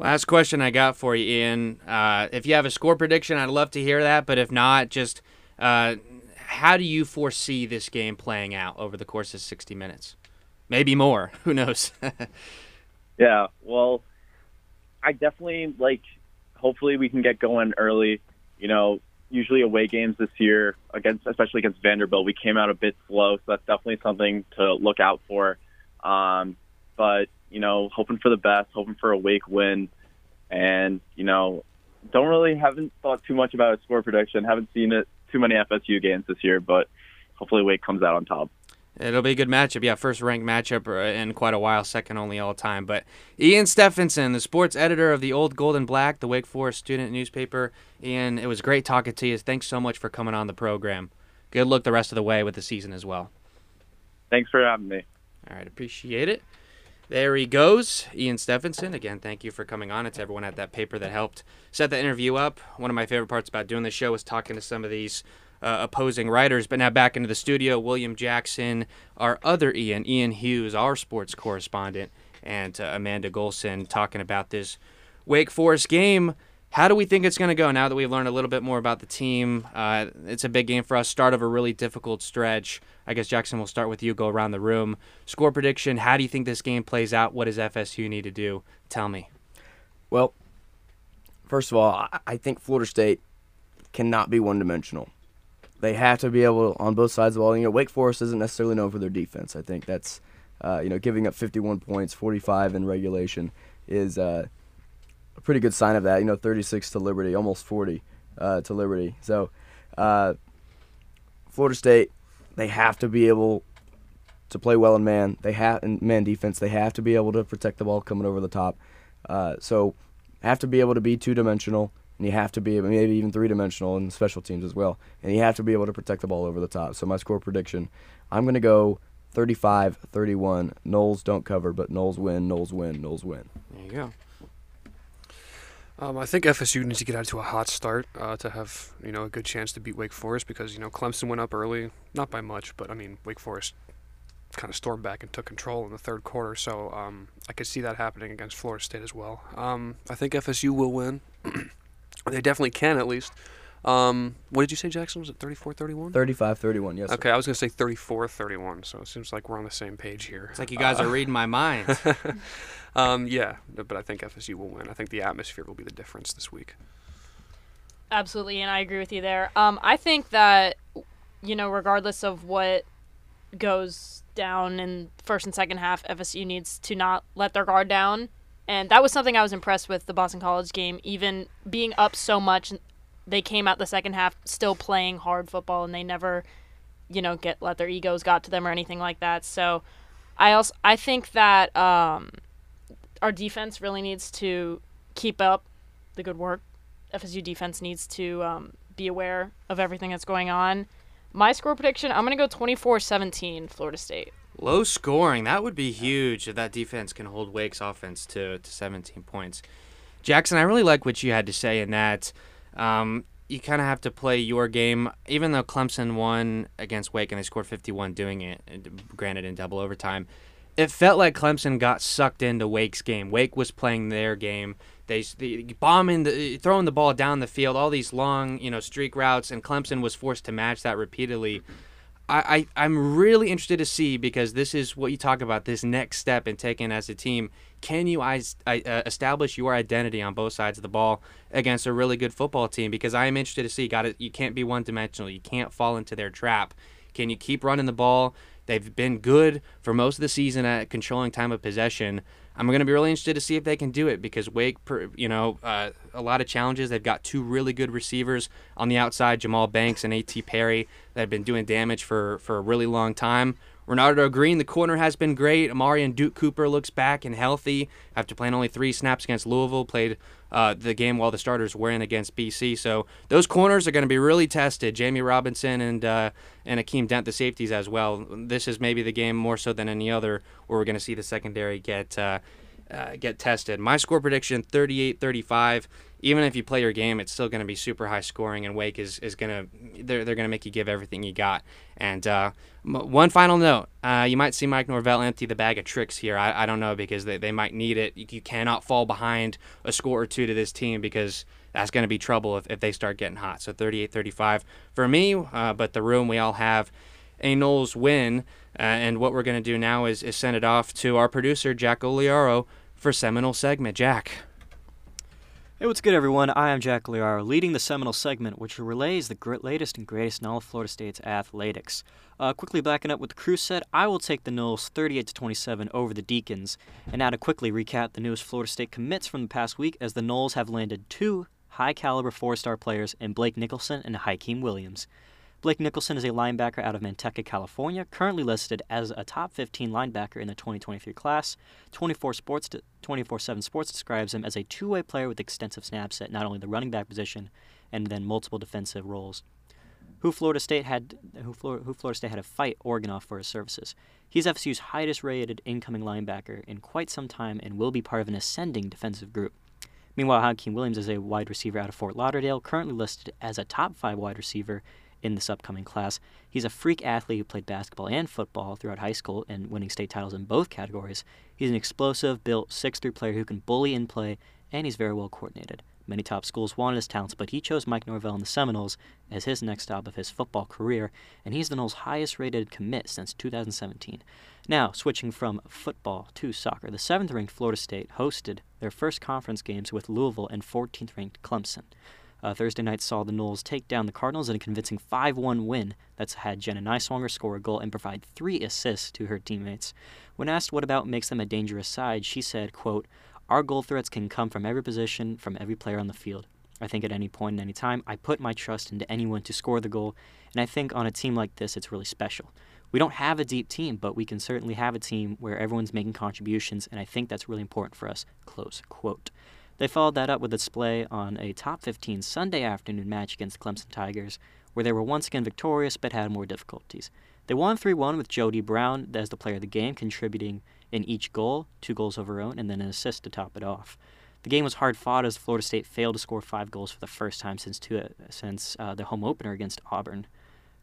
Last question I got for you, Ian. Uh, if you have a score prediction, I'd love to hear that. But if not, just uh, how do you foresee this game playing out over the course of 60 minutes? Maybe more. Who knows? Yeah, well, I definitely like. Hopefully, we can get going early. You know, usually away games this year against, especially against Vanderbilt, we came out a bit slow, so that's definitely something to look out for. Um, but you know, hoping for the best, hoping for a Wake win, and you know, don't really haven't thought too much about a score prediction. Haven't seen it too many FSU games this year, but hopefully Wake comes out on top. It'll be a good matchup. Yeah, first ranked matchup uh, in quite a while, second only all time. But Ian Stephenson, the sports editor of the Old Gold and Black, the Wake Forest student newspaper. Ian, it was great talking to you. Thanks so much for coming on the program. Good luck the rest of the way with the season as well. Thanks for having me. All right, appreciate it. There he goes, Ian Stephenson. Again, thank you for coming on. It's everyone at that paper that helped set the interview up. One of my favorite parts about doing the show is talking to some of these uh, opposing writers. But now back into the studio, William Jackson, our other Ian, Ian Hughes, our sports correspondent, and uh, Amanda Golson talking about this Wake Forest game. How do we think it's going to go now that we've learned a little bit more about the team? Uh, it's a big game for us. Start of a really difficult stretch. I guess Jackson, we'll start with you. Go around the room. Score prediction. How do you think this game plays out? What does FSU need to do? Tell me. Well, first of all, I think Florida State cannot be one dimensional they have to be able to, on both sides of the ball. You know, Wake Forest isn't necessarily known for their defense. I think that's uh, you know giving up 51 points, 45 in regulation is uh, a pretty good sign of that. You know, 36 to Liberty, almost 40 uh, to Liberty. So uh, Florida State, they have to be able to play well in man. They have in man defense. They have to be able to protect the ball coming over the top. Uh, so have to be able to be two dimensional and you have to be maybe even three dimensional in special teams as well. And you have to be able to protect the ball over the top. So my score prediction, I'm going to go 35-31. Noles don't cover, but Noles win. Noles win. Noles win. There you go. Um, I think FSU needs to get out to a hot start uh, to have you know a good chance to beat Wake Forest because you know Clemson went up early, not by much, but I mean Wake Forest kind of stormed back and took control in the third quarter. So um, I could see that happening against Florida State as well. Um, I think FSU will win. They definitely can at least. Um, what did you say, Jackson? Was it 34 31? 35 31, yes. Okay, I was going to say 34 31, so it seems like we're on the same page here. It's like you guys uh, are reading my mind. um, yeah, but I think FSU will win. I think the atmosphere will be the difference this week. Absolutely, and I agree with you there. Um, I think that, you know, regardless of what goes down in first and second half, FSU needs to not let their guard down and that was something I was impressed with the Boston College game. Even being up so much, they came out the second half still playing hard football, and they never, you know, get let their egos got to them or anything like that. So, I also I think that um, our defense really needs to keep up the good work. FSU defense needs to um, be aware of everything that's going on. My score prediction: I'm gonna go 24-17, Florida State. Low scoring. That would be huge if that defense can hold Wake's offense to, to 17 points. Jackson, I really like what you had to say in that. Um, you kind of have to play your game, even though Clemson won against Wake and they scored 51 doing it, granted in double overtime. It felt like Clemson got sucked into Wake's game. Wake was playing their game. They, they bombing the throwing the ball down the field, all these long you know streak routes, and Clemson was forced to match that repeatedly. I, I am really interested to see because this is what you talk about this next step in taking as a team. Can you I, uh, establish your identity on both sides of the ball against a really good football team? Because I am interested to see. Got it. You can't be one dimensional. You can't fall into their trap. Can you keep running the ball? They've been good for most of the season at controlling time of possession. I'm going to be really interested to see if they can do it because Wake, you know, uh, a lot of challenges. They've got two really good receivers on the outside, Jahmal Banks and A.T. Perry, that have been doing damage for, for a really long time. Renardo Green, the corner has been great. Omarion Duke Cooper looks back and healthy after playing only three snaps against Louisville. Played uh, the game while the starters were in against BC. So those corners are going to be really tested. Jammie Robinson and uh, and Akeem Dent, the safeties as well. This is maybe the game more so than any other where we're going to see the secondary get uh, uh, get tested. My score prediction: 38-35 even if you play your game, it's still going to be super high scoring, and Wake is, is going to they're, they're going to make you give everything you got. And uh, m- one final note: uh, you might see Mike Norvell empty the bag of tricks here. I, I don't know because they, they might need it. You cannot fall behind a score or two to this team because that's going to be trouble if, if they start getting hot. So 38-35 for me, uh, but the room we all have a Noles win. Uh, and what we're going to do now is, is send it off to our producer Jack Oliaro for Seminole segment. Jack. Hey, what's good, everyone? I am Jack Liaro, leading the Seminole segment, which relays the latest and greatest in all of Florida State's athletics. Uh, quickly backing up what the crew said, I will take the Noles 38 to 27 over the Deacons. And now to quickly recap the newest Florida State commits from the past week, as the Noles have landed two high-caliber four-star players in Blake Nicholson and Hykeem Williams. Blake Nicholson is a linebacker out of Manteca, California, currently listed as a top 15 linebacker in the 2023 class. 24 Sports 24/7 Sports describes him as a two-way player with extensive snaps at not only the running back position and then multiple defensive roles. Who Florida State had who Florida, who Florida State had to fight Oregon off for his services. He's FSU's highest rated incoming linebacker in quite some time and will be part of an ascending defensive group. Meanwhile, Hykeem Williams is a wide receiver out of Fort Lauderdale, currently listed as a top five wide receiver in this upcoming class. He's a freak athlete who played basketball and football throughout high school and winning state titles in both categories. He's an explosive, built 6'3 player who can bully in play, and he's very well coordinated. Many top schools wanted his talents, but he chose Mike Norvell and the Seminoles as his next stop of his football career, and he's the Noles' highest rated commit since 2017. Now, switching from football to soccer, the 7th ranked Florida State hosted their first conference games with Louisville and 14th ranked Clemson. Uh, Thursday night saw the Noles take down the Cardinals in a convincing 5 1 win that's had Jenna Nighswonger score a goal and provide three assists to her teammates. When asked what about makes them a dangerous side, she said, quote, Our goal threats can come from every position, from every player on the field. I think at any point and any time, I put my trust into anyone to score the goal, and I think on a team like this, it's really special. We don't have a deep team, but we can certainly have a team where everyone's making contributions, and I think that's really important for us. Close quote. They followed that up with a display on a top 15 Sunday afternoon match against Clemson Tigers, where they were once again victorious but had more difficulties. They won 3 1 with Jody Brown as the player of the game, contributing in each goal, two goals of her own, and then an assist to top it off. The game was hard fought as Florida State failed to score five goals for the first time since two, uh, since uh, the home opener against Auburn.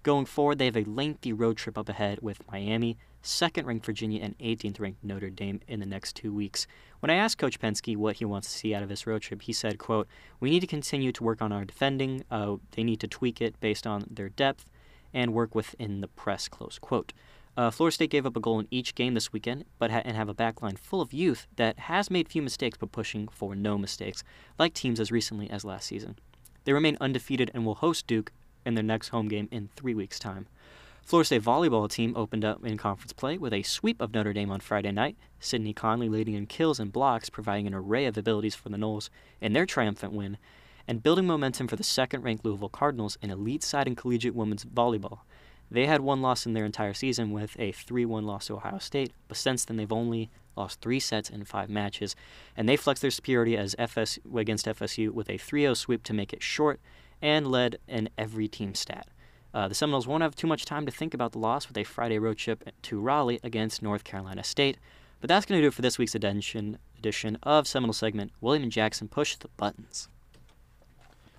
Going forward, they have a lengthy road trip up ahead with Miami, second ranked Virginia, and 18th ranked Notre Dame in the next two weeks. When I asked Coach Pensky what he wants to see out of this road trip, he said, quote, We need to continue to work on our defending. Uh, they need to tweak it based on their depth and work within the press, close quote. Uh, Florida State gave up a goal in each game this weekend, but ha- and have a backline full of youth that has made few mistakes but pushing for no mistakes, like teams as recently as last season. They remain undefeated and will host Duke in their next home game in three weeks' time. Florida State volleyball team opened up in conference play with a sweep of Notre Dame on Friday night. Sydney Conley leading in kills and blocks, providing an array of abilities for the Noles in their triumphant win, and building momentum for the second-ranked Louisville Cardinals in elite side in collegiate women's volleyball. They had one loss in their entire season with a 3-1 loss to Ohio State, but since then they've only lost three sets in five matches, and they flexed their superiority as FS against FSU with a 3-0 sweep to make it short and led in every team stat. Uh, the Seminoles won't have too much time to think about the loss with a Friday road trip to Raleigh against North Carolina State. But that's going to do it for this week's edition, edition of Seminole segment. William and Jackson push the buttons.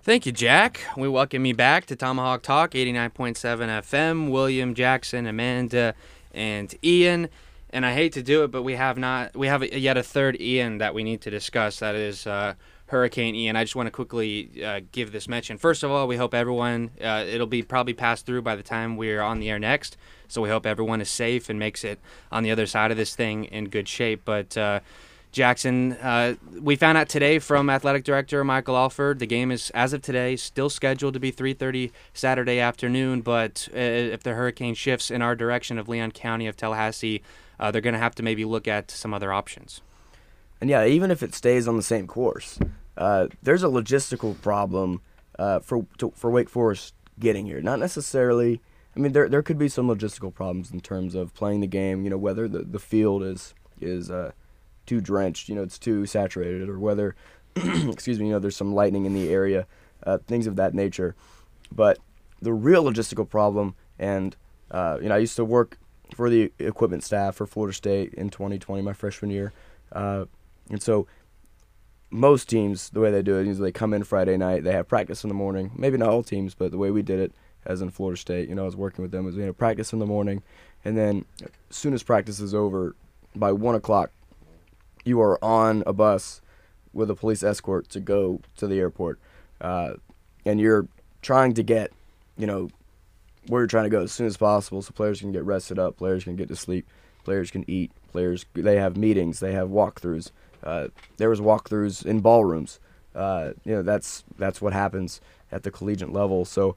Thank you, Jack. We welcome you back to Tomahawk Talk 89.7 FM. William, Jackson, Amanda, and Ian. And I hate to do it, but we have not we have yet a third Ian that we need to discuss. That is uh, Hurricane Ian. I just want to quickly uh, give this mention. First of all, we hope everyone, uh, it'll be probably passed through by the time we're on the air next. So we hope everyone is safe and makes it on the other side of this thing in good shape. But uh, Jackson, uh, we found out today from athletic director Michael Alford, the game is, as of today, still scheduled to be 3.30 Saturday afternoon. But uh, if the hurricane shifts in our direction of Leon County, of Tallahassee, uh, they're going to have to maybe look at some other options. And yeah, even if it stays on the same course, uh, there's a logistical problem uh, for to, for Wake Forest getting here. Not necessarily. I mean, there there could be some logistical problems in terms of playing the game. You know, whether the, the field is is uh, too drenched, you know, it's too saturated, or whether, excuse me, you know, there's some lightning in the area, uh, things of that nature. But the real logistical problem, and uh, you know, I used to work for the equipment staff for Florida State in 2020, my freshman year, and so most teams, the way they do it is they come in Friday night, they have practice in the morning. Maybe not all teams, but the way we did it, as in Florida State, you know, I was working with them, was we had practice in the morning, and then as soon as practice is over, by one o'clock, you are on a bus with a police escort to go to the airport, uh, and you're trying to get, you know, where you're trying to go as soon as possible, so players can get rested up, players can get to sleep, players can eat, players they have meetings, they have walkthroughs. Uh, there was walkthroughs in ballrooms. Uh, you know, that's that's what happens at the collegiate level. So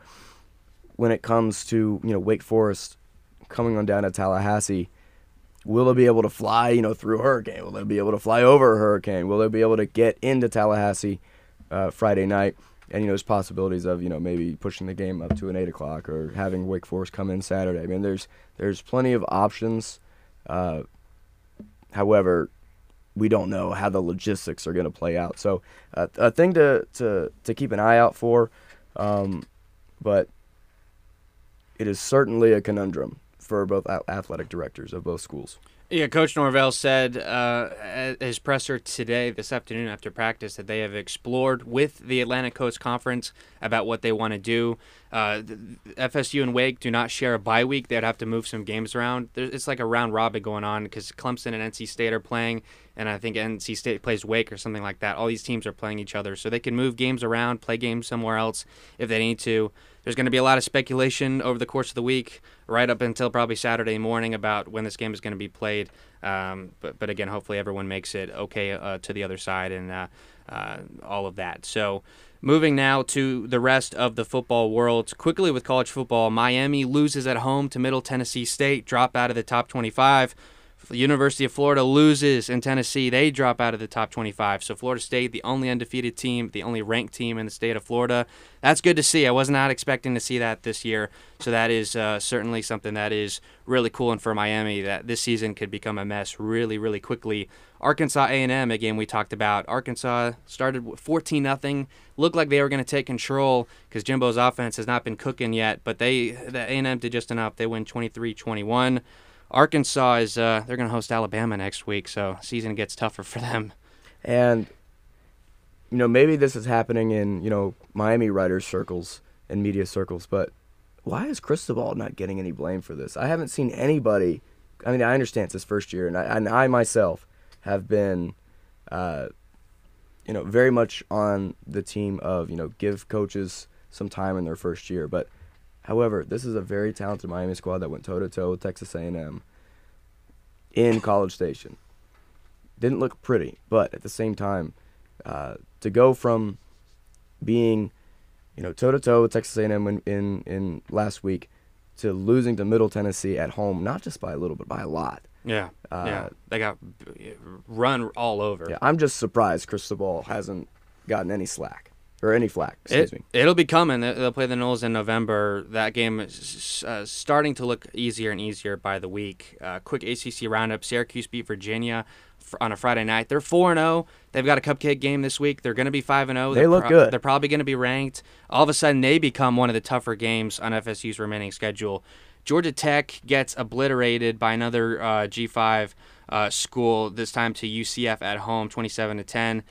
when it comes to you know Wake Forest coming on down to Tallahassee, will they be able to fly you know through a hurricane? Will they be able to fly over a hurricane? Will they be able to get into Tallahassee uh, Friday night? And you know, there's possibilities of you know maybe pushing the game up to an eight o'clock or having Wake Forest come in Saturday. I mean, there's there's plenty of options. Uh, however, we don't know how the logistics are going to play out. So uh, a thing to, to, to keep an eye out for, um, but it is certainly a conundrum for both athletic directors of both schools. Yeah, Coach Norvell said uh, at his presser today, this afternoon after practice, that they have explored with the Atlantic Coast Conference about what they want to do. Uh, FSU and Wake do not share a bye week. They'd have to move some games around. it's like a round robin going on because Clemson and NC State are playing, and I think NC State plays Wake or something like that. All these teams are playing each other, so they can move games around, play games somewhere else if they need to. There's going to be a lot of speculation over the course of the week, right up until probably Saturday morning, about when this game is going to be played. Um, but, but again, hopefully everyone makes it okay uh, to the other side and uh, uh, all of that. So, moving now to the rest of the football world. Quickly with college football, Miami loses at home to Middle Tennessee State, drop out of the top 25. University of Florida loses in Tennessee. They drop out of the top 25. So Florida State, the only undefeated team, the only ranked team in the state of Florida. That's good to see. I was not expecting to see that this year. So that is uh, certainly something that is really cool. And for Miami, that this season could become a mess really, really quickly. Arkansas A&M, a game we talked about. Arkansas started 14 nothing. Looked like they were going to take control because Jimbo's offense has not been cooking yet. But they, the A&M did just enough. They win 23-21. Arkansas is uh, they're going to host Alabama next week, so season gets tougher for them. And you know, maybe this is happening in you know Miami writers circles and media circles, but why is Cristobal not getting any blame for this? I haven't seen anybody. I mean, I understand it's his first year, and I, and I myself have been, uh, you know, very much on the team of you know give coaches some time in their first year, but However, this is a very talented Miami squad that went toe to toe with Texas A&M in College Station. Didn't look pretty, but at the same time, uh, to go from being, you know, toe to toe with Texas A&M in, in in last week to losing to Middle Tennessee at home, not just by a little, but by a lot. Yeah, uh, yeah, they got run all over. Yeah, I'm just surprised Cristobal hasn't gotten any slack or any flack. Excuse it, me. It'll be coming. They'll play the Noles in November. That game is uh, starting to look easier and easier by the week. Uh, quick ACC roundup: Syracuse beat Virginia on a Friday night. They're four and zero. Oh. They've got a cupcake game this week. They're going to be five and zero. Oh. They look pro- good. They're probably going to be ranked. All of a sudden, they become one of the tougher games on FSU's remaining schedule. Georgia Tech gets obliterated by another uh, G5 uh, school. This time to UCF at home, twenty-seven to ten.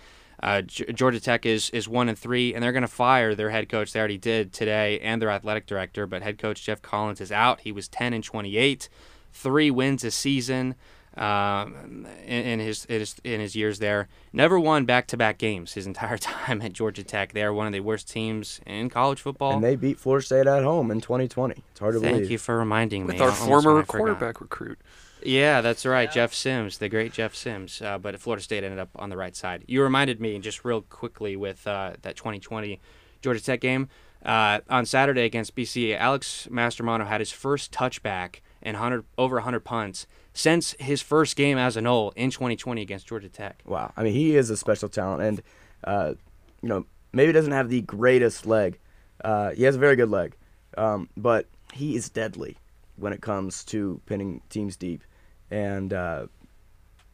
Uh, G- Georgia Tech is is one and three, and they're going to fire their head coach. They already did today, and their athletic director. But head coach Geoff Collins is out. He was ten and twenty eight, three wins a season um, in, in, his, in, his in his years there. Never won back to back games his entire time at Georgia Tech. They are one of the worst teams in college football. And they beat Florida State at home in 2020. It's hard to Thank believe. Thank you for reminding With me. With our former quarterback recruit. Yeah, that's right, yeah. Jeff Sims, the great Jeff Sims. Uh, but Florida State ended up on the right side. You reminded me just real quickly with uh, that 2020 Georgia Tech game uh, on Saturday against BC. Alex Mastromanno had his first touchback and 100 over 100 punts since his first game as a Nole in 2020 against Georgia Tech. Wow, I mean he is a special talent, and uh, you know maybe doesn't have the greatest leg. Uh, he has a very good leg, um, but he is deadly when it comes to pinning teams deep and uh,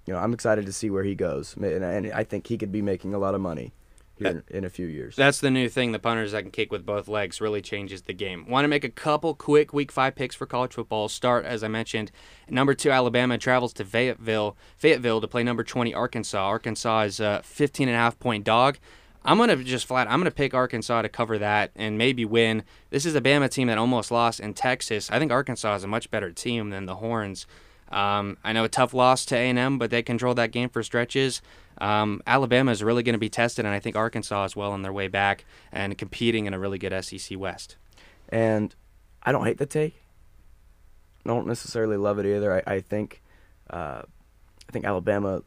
you know I'm excited to see where he goes, and, and I think he could be making a lot of money here in a few years. That's the new thing. The punters that can kick with both legs really changes the game. Want to make a couple quick Week Five picks for college football? Start as I mentioned. Number two, Alabama travels to Fayetteville, Fayetteville to play number 20 Arkansas. Arkansas is a 15 and a half point dog. I'm gonna just flat. I'm gonna pick Arkansas to cover that and maybe win. This is a Bama team that almost lost in Texas. I think Arkansas is a much better team than the Horns. Um, I know a tough loss to A&M, but they controlled that game for stretches. Um, Alabama is really going to be tested, and I think Arkansas as well on their way back and competing in a really good SEC West. And I don't hate the take. I don't necessarily love it either. I, I think, uh, I think Alabama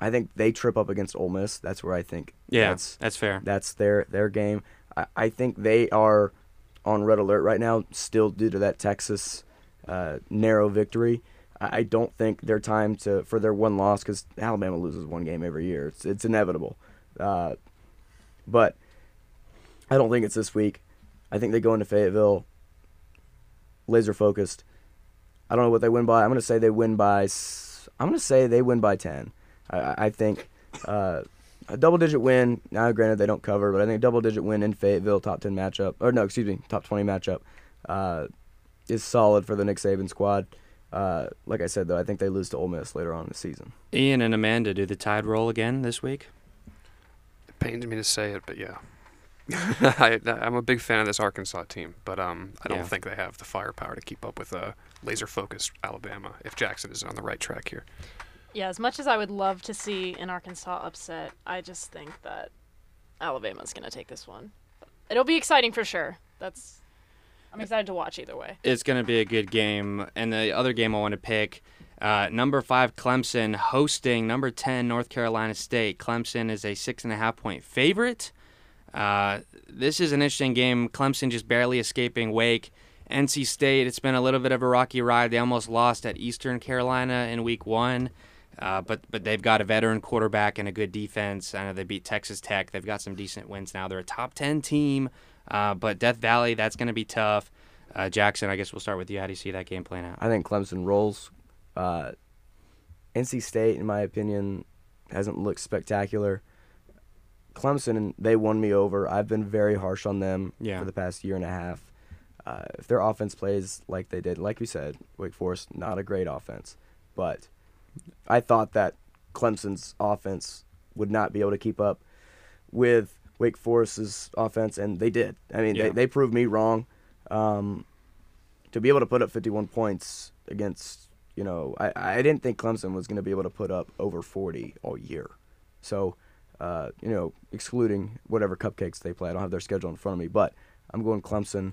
I think they trip up against Ole Miss. That's where I think Yeah, that's that's fair. that's their their game. I, I think they are on red alert right now, still due to that Texas uh, narrow victory. I, don't think their time to for their one loss because Alabama loses one game every year. It's it's inevitable. Uh, but I don't think it's this week. I think they go into Fayetteville laser focused. I don't know what they win by. I'm gonna say they win by. I'm gonna say they win by ten. I, I- I think uh, a double digit win. Now, granted they don't cover, but I think a double digit win in Fayetteville, top ten matchup, or no, excuse me, top twenty matchup, uh, is solid for the Nick Saban squad. Uh, like I said though, I think they lose to Ole Miss later on in the season. Ian and Amanda, do the Tide roll again this week? It pains me to say it, but yeah. I, I'm a big fan of this Arkansas team, but um, I don't Yeah. think they have the firepower to keep up with a laser-focused Alabama if Jackson is on the right track here. Yeah, as much as I would love to see an Arkansas upset, I just think that Alabama's going to take this one. It'll be exciting for sure. That's I'm excited to watch either way. It's going to be a good game. And the other game I want to pick, uh, number five Clemson hosting number ten North Carolina State. Clemson is a six and a half point favorite. Uh, this is an interesting game. Clemson just barely escaping Wake. NC State, it's been a little bit of a rocky ride. They almost lost at Eastern Carolina in week one. Uh, but but they've got a veteran quarterback and a good defense. I know they beat Texas Tech. They've got some decent wins now. They're a top ten team, uh, but Death Valley that's going to be tough. Uh, Jackson, I guess we'll start with you. How do you see that game playing out? I think Clemson rolls. Uh, NC State, in my opinion, hasn't looked spectacular. Clemson, they won me over. I've been very harsh on them Yeah. for the past year and a half. Uh, if their offense plays like they did, like we said, Wake Forest, not a great offense. But I thought that Clemson's offense would not be able to keep up with Wake Forest's offense, and they did. I mean, Yeah. they, they proved me wrong. Um, to be able to put up 51 points against, you know, I, I didn't think Clemson was going to be able to put up over 40 all year. So, uh, you know, excluding whatever cupcakes they play, I don't have their schedule in front of me, but I'm going Clemson.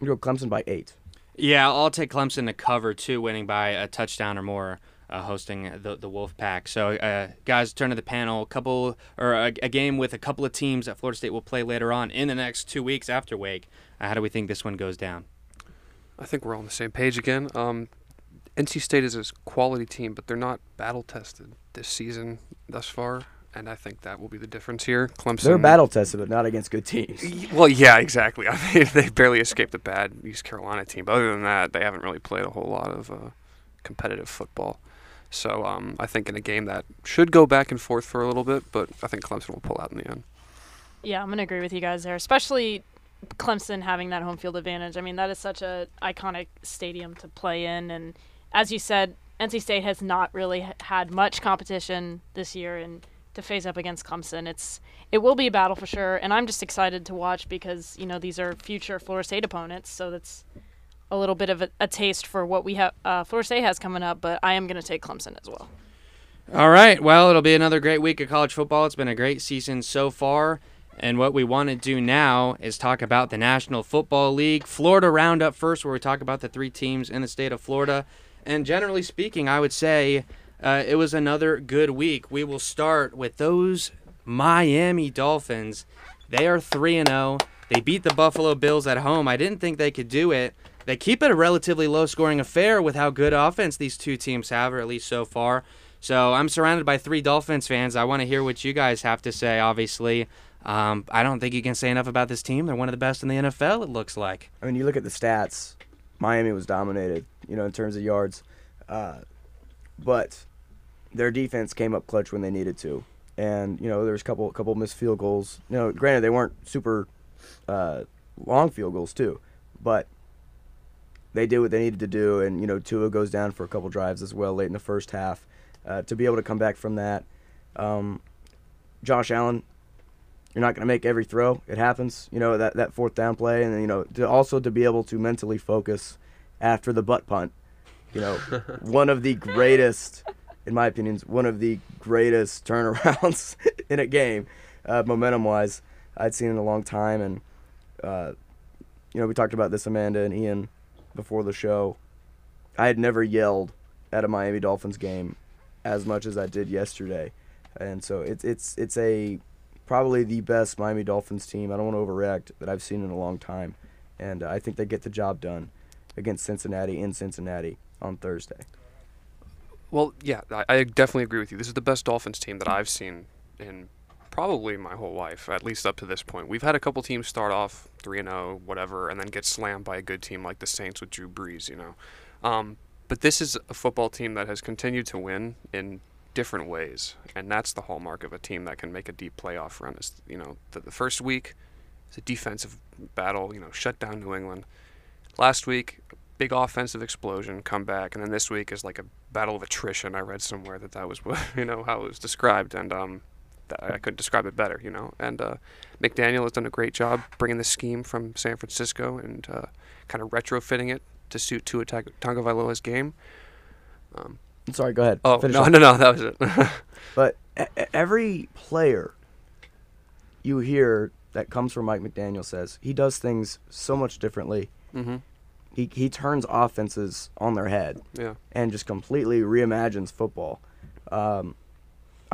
I'm going Clemson by eight. Yeah, I'll take Clemson to cover two, winning by a touchdown or more, uh, hosting the the Wolf Pack. So, uh, guys, turn to the panel. A couple or a, a game with a couple of teams that Florida State will play later on in the next two weeks after Wake. Uh, how do we think this one goes down? I think we're all on the same page again. Um, NC State is a quality team, but they're not battle tested this season thus far, and I think that will be the difference here. Clemson. They're battle tested, but not against good teams. Well, yeah, exactly. I mean, they barely escaped a bad East Carolina team. But other than that, they haven't really played a whole lot of uh, competitive football. So um, I think in a game that should go back and forth for a little bit, but I think Clemson will pull out in the end. Yeah, I'm gonna agree with you guys there, especially Clemson having that home field advantage. I mean, that is such a iconic stadium to play in, and as you said, NC State has not really had much competition this year, and to face up against Clemson, it's it will be a battle for sure. And I'm just excited to watch because you know these are future Florida State opponents, so that's a little bit of a, a taste for what we have uh, Florida State has coming up. But I am gonna take Clemson as well. All right. Well, it'll be another great week of college football. It's been a great season so far. And what we want to do now is talk about the National Football League Florida Roundup first, where we talk about the three teams in the state of Florida. And generally speaking, I would say uh, it was another good week. We will start with those Miami Dolphins. They are 3 and 0. They beat the Buffalo Bills at home. I didn't think they could do it. They keep it a relatively low scoring affair with how good offense these two teams have, or at least so far. So I'm surrounded by three Dolphins fans. I want to hear what you guys have to say, obviously. Um, I don't think you can say enough about this team. They're one of the best in the NFL, it looks like. I mean, you look at the stats. Miami was dominated, you know, in terms of yards, uh, but their defense came up clutch when they needed to, and you know there was a couple couple missed field goals. You know, granted they weren't super uh, long field goals too, but they did what they needed to do, and you know Tua goes down for a couple drives as well late in the first half. Uh, to be able to come back from that, um, Josh Allen you're not going to make every throw. It happens, you know, that, that fourth down play. And, then, you know, to also to be able to mentally focus after the butt punt. You know, one of the greatest, in my opinion, one of the greatest turnarounds in a game, uh, momentum wise, I'd seen in a long time. And, uh, you know, we talked about this, Amanda and Ian, before the show. I had never yelled at a Miami Dolphins game as much as I did yesterday, and so it's it's it's a probably the best Miami Dolphins team. I don't want to overreact that I've seen in a long time, and I think they get the job done against Cincinnati in Cincinnati on Thursday. Well, yeah, I, I definitely agree with you. This is the best Dolphins team that I've seen in probably my whole life, at least up to this point. We've had a couple teams start off three and zero, whatever, and then get slammed by a good team like the Saints with Drew Brees, you know. Um, but this is a football team that has continued to win in different ways, and that's the hallmark of a team that can make a deep playoff run. Is you know the, the first week, it's a defensive battle, you know, shut down New England. Last week, big offensive explosion, come back, and then this week is like a battle of attrition. I read somewhere that that was what you know how it was described, and um, I couldn't describe it better, you know. And uh, McDaniel has done a great job bringing the scheme from San Francisco and uh, kind of retrofitting it to suit Tua Tag- Tagovailoa's game. Um, sorry, go ahead. oh Finish no, up. no, no, that was it. But e- every player you hear that comes from Mike McDaniel says he does things so much differently. hmm He he turns offenses on their head Yeah. and just completely reimagines football. Um,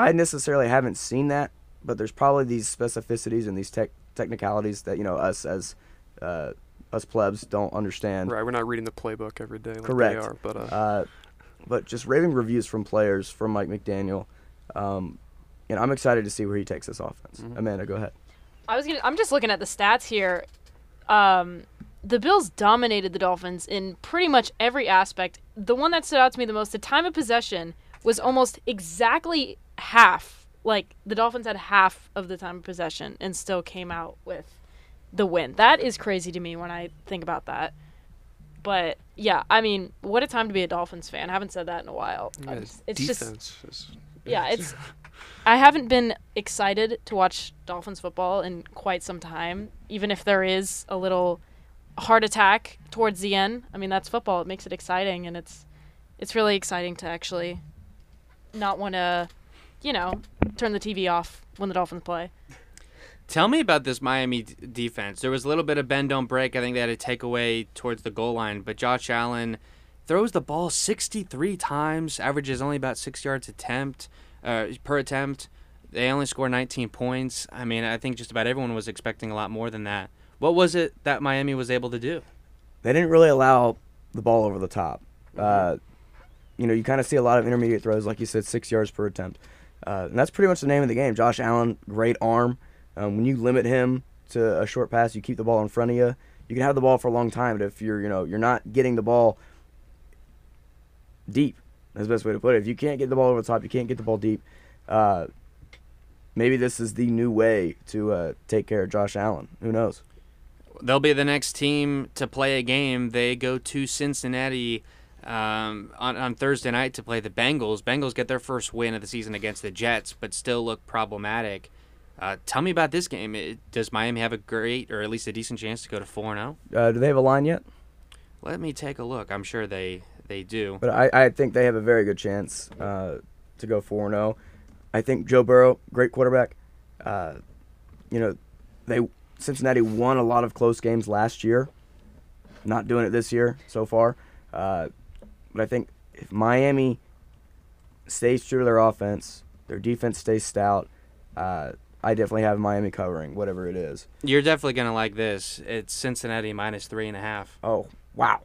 I necessarily haven't seen that, but there's probably these specificities and these tech technicalities that you know us as uh, us plebs don't understand. Right, we're not reading the playbook every day like Correct. they are, but uh, Uh, but just raving reviews from players from Mike McDaniel, um, and I'm excited to see where he takes this offense. Mm-hmm. Amanda, go ahead. I was gonna. I'm just looking at the stats here. Um, the Bills dominated the Dolphins in pretty much every aspect. The one that stood out to me the most, the time of possession, was almost exactly half. Like the Dolphins had half of the time of possession and still came out with the win. That is crazy to me when I think about that. But yeah, I mean, what a time to be a Dolphins fan. I haven't said that in a while. yeah, it's just is yeah, it's. I haven't been excited to watch Dolphins football in quite some time, even if there is a little heart attack towards the end. I mean, that's football. It makes it exciting, and it's it's really exciting to actually not want to, you know, turn the TV off when the Dolphins play. Tell me about this Miami d- defense. There was a little bit of bend don't break. I think they had a takeaway towards the goal line, but Josh Allen throws the ball 63 times, averages only about six yards attempt uh, per attempt. They only score 19 points. I mean, I think just about everyone was expecting a lot more than that. What was it that Miami was able to do? They didn't really allow the ball over the top. Uh, you know, you kind of see a lot of intermediate throws, like you said, six yards per attempt, uh, and that's pretty much the name of the game. Josh Allen, great arm. Um, when you limit him to a short pass, you keep the ball in front of you. You can have the ball for a long time, but if you're, you know, you're not getting the ball deep, that's the best way to put it. If you can't get the ball over the top, you can't get the ball deep. Uh, maybe this is the new way to uh, take care of Josh Allen. Who knows? They'll be the next team to play a game. They go to Cincinnati um, on, on Thursday night to play the Bengals. Bengals get their first win of the season against the Jets, but still look problematic. Uh, tell me about this game. It, does Miami have a great, or at least a decent chance to go to four zero? Uh, do they have a line yet? Let me take a look. I'm sure they they do. But I, I think they have a very good chance uh, to go 4 0. I think Joe Burrow, great quarterback. Uh, you know, they Cincinnati won a lot of close games last year. Not doing it this year so far. Uh, but I think if Miami stays true to their offense, their defense stays stout, uh, I definitely have Miami covering, whatever it is. You're definitely gonna like this. It's Cincinnati minus three and a half. Oh, wow.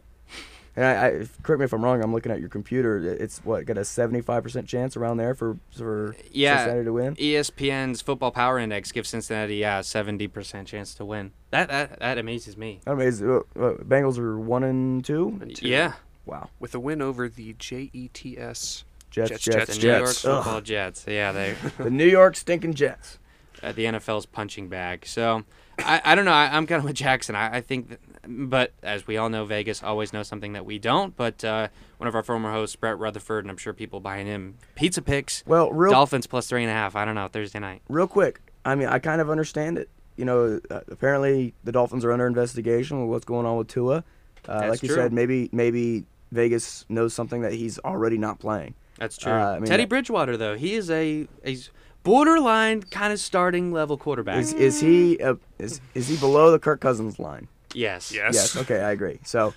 And I, I correct me if I'm wrong. I'm looking at your computer. It's what got a 75% chance around there for for Yeah. Cincinnati to win. ESPN's Football Power Index gives Cincinnati yeah seventy percent chance to win. That that that amazes me. Mean, is, uh, uh, Bengals are one and two. and two. Yeah, Wow. with a win over the JETS Jets, Jets, Jets, the Jets, New York Football Jets. Yeah, they the New York stinking Jets. uh, the NFL's punching bag. So I, I don't know. I, I'm kind of with Jackson. I, I think, that, but as we all know, Vegas always knows something that we don't. But uh, one of our former hosts, Brett Rutherford, and I'm sure people buying him pizza picks. Well, real Dolphins plus three and a half. I don't know Thursday night. real quick. I mean, I kind of understand it. You know, uh, apparently the Dolphins are under investigation with what's going on with Tua. Uh, That's like you true. said, maybe maybe Vegas knows something that he's already not playing. That's true. Uh, I mean, Teddy that- Bridgewater though, he is a a borderline kind of starting level quarterback. Is is he uh, is is he below the Kirk Cousins line? yes. Yes. Yes. Okay, I agree. So,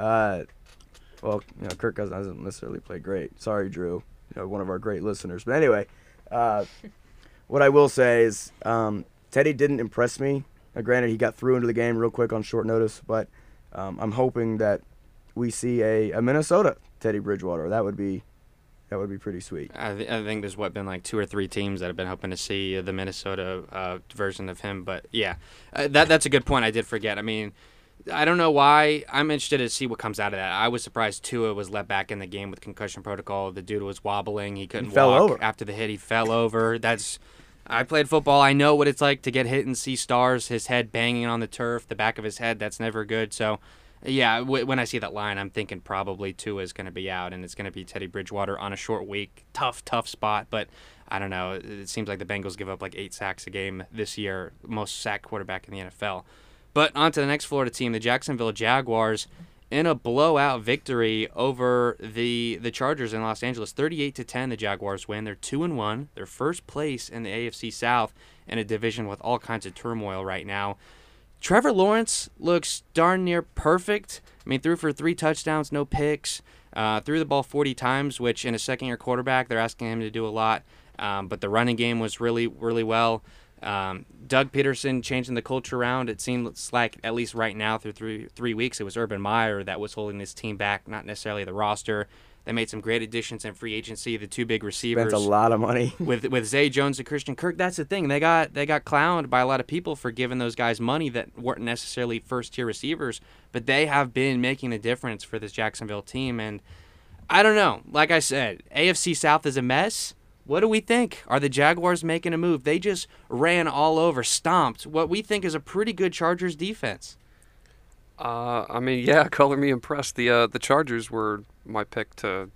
uh, well, you know, Kirk Cousins doesn't necessarily play great. Sorry, Drew. you know, one of our great listeners. But anyway, uh, what I will say is um, Teddy didn't impress me. Uh, granted, he got through into the game real quick on short notice, but um, I'm hoping that we see a, a Minnesota Teddy Bridgewater. That would be that would be pretty sweet. I, th- I think there's what been like two or three teams that have been hoping to see the Minnesota uh, version of him. But yeah, uh, that that's a good point. I did forget. I mean, I don't know why. I'm interested to see what comes out of that. I was surprised Tua was let back in the game with concussion protocol. The dude was wobbling. He couldn't He fell walk over. after the hit. He fell over. That's. I played football. I know what it's like to get hit and see stars. His head banging on the turf, the back of his head. That's never good. So, yeah, w- when I see that line, I'm thinking probably Tua is going to be out, and it's going to be Teddy Bridgewater on a short week. Tough, tough spot, but I don't know. It- seems like the Bengals give up like eight sacks a game this year, most sack quarterback in the NFL. But on to the next Florida team, the Jacksonville Jaguars, in a blowout victory over the the Chargers in Los Angeles, 38 to 10. The Jaguars win. They're two and one. They're first place in the AFC South in a division with all kinds of turmoil right now. Trevor Lawrence looks darn near perfect. I mean, threw for three touchdowns, no picks. Uh, threw the ball 40 times, which in a second-year quarterback, they're asking him to do a lot. Um, but the running game was really, really well. Um, Doug Pederson changing the culture around. It seems like at least right now, through three three weeks, it was Urban Meyer that was holding this team back, not necessarily the roster. They made some great additions in free agency. The two big receivers Spent a lot of money. with with Zay Jones and Christian Kirk. That's the thing. They got they got clowned by a lot of people for giving those guys money that weren't necessarily first tier receivers, but they have been making a difference for this Jacksonville team. And I don't know. Like I said, AFC South is a mess. What do we think? Are the Jaguars making a move? They just ran all over, stomped what we think is a pretty good Chargers defense. Uh, I mean, yeah, color me impressed. The uh, the Chargers were my pick to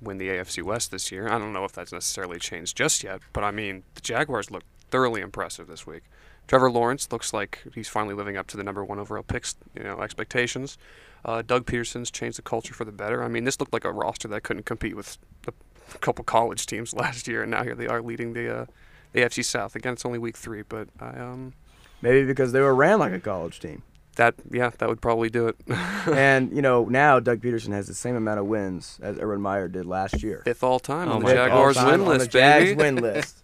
win the AFC West this year. I don't know if that's necessarily changed just yet, but I mean, the Jaguars look thoroughly impressive this week. Trevor Lawrence looks like he's finally living up to the number one overall picks, you know, expectations. Uh, Doug Pederson's changed the culture for the better. I mean, this looked like a roster that couldn't compete with a couple college teams last year, and now here they are leading the uh, the AFC South. Again, it's only week three, but I um Maybe because they were ran like a college team. That yeah that would probably do it. and you know now Doug Pederson has the same amount of wins as Urban Meyer did last year. Fifth all time Oh on the my Jaguars All time win on list, the Jags baby. win list.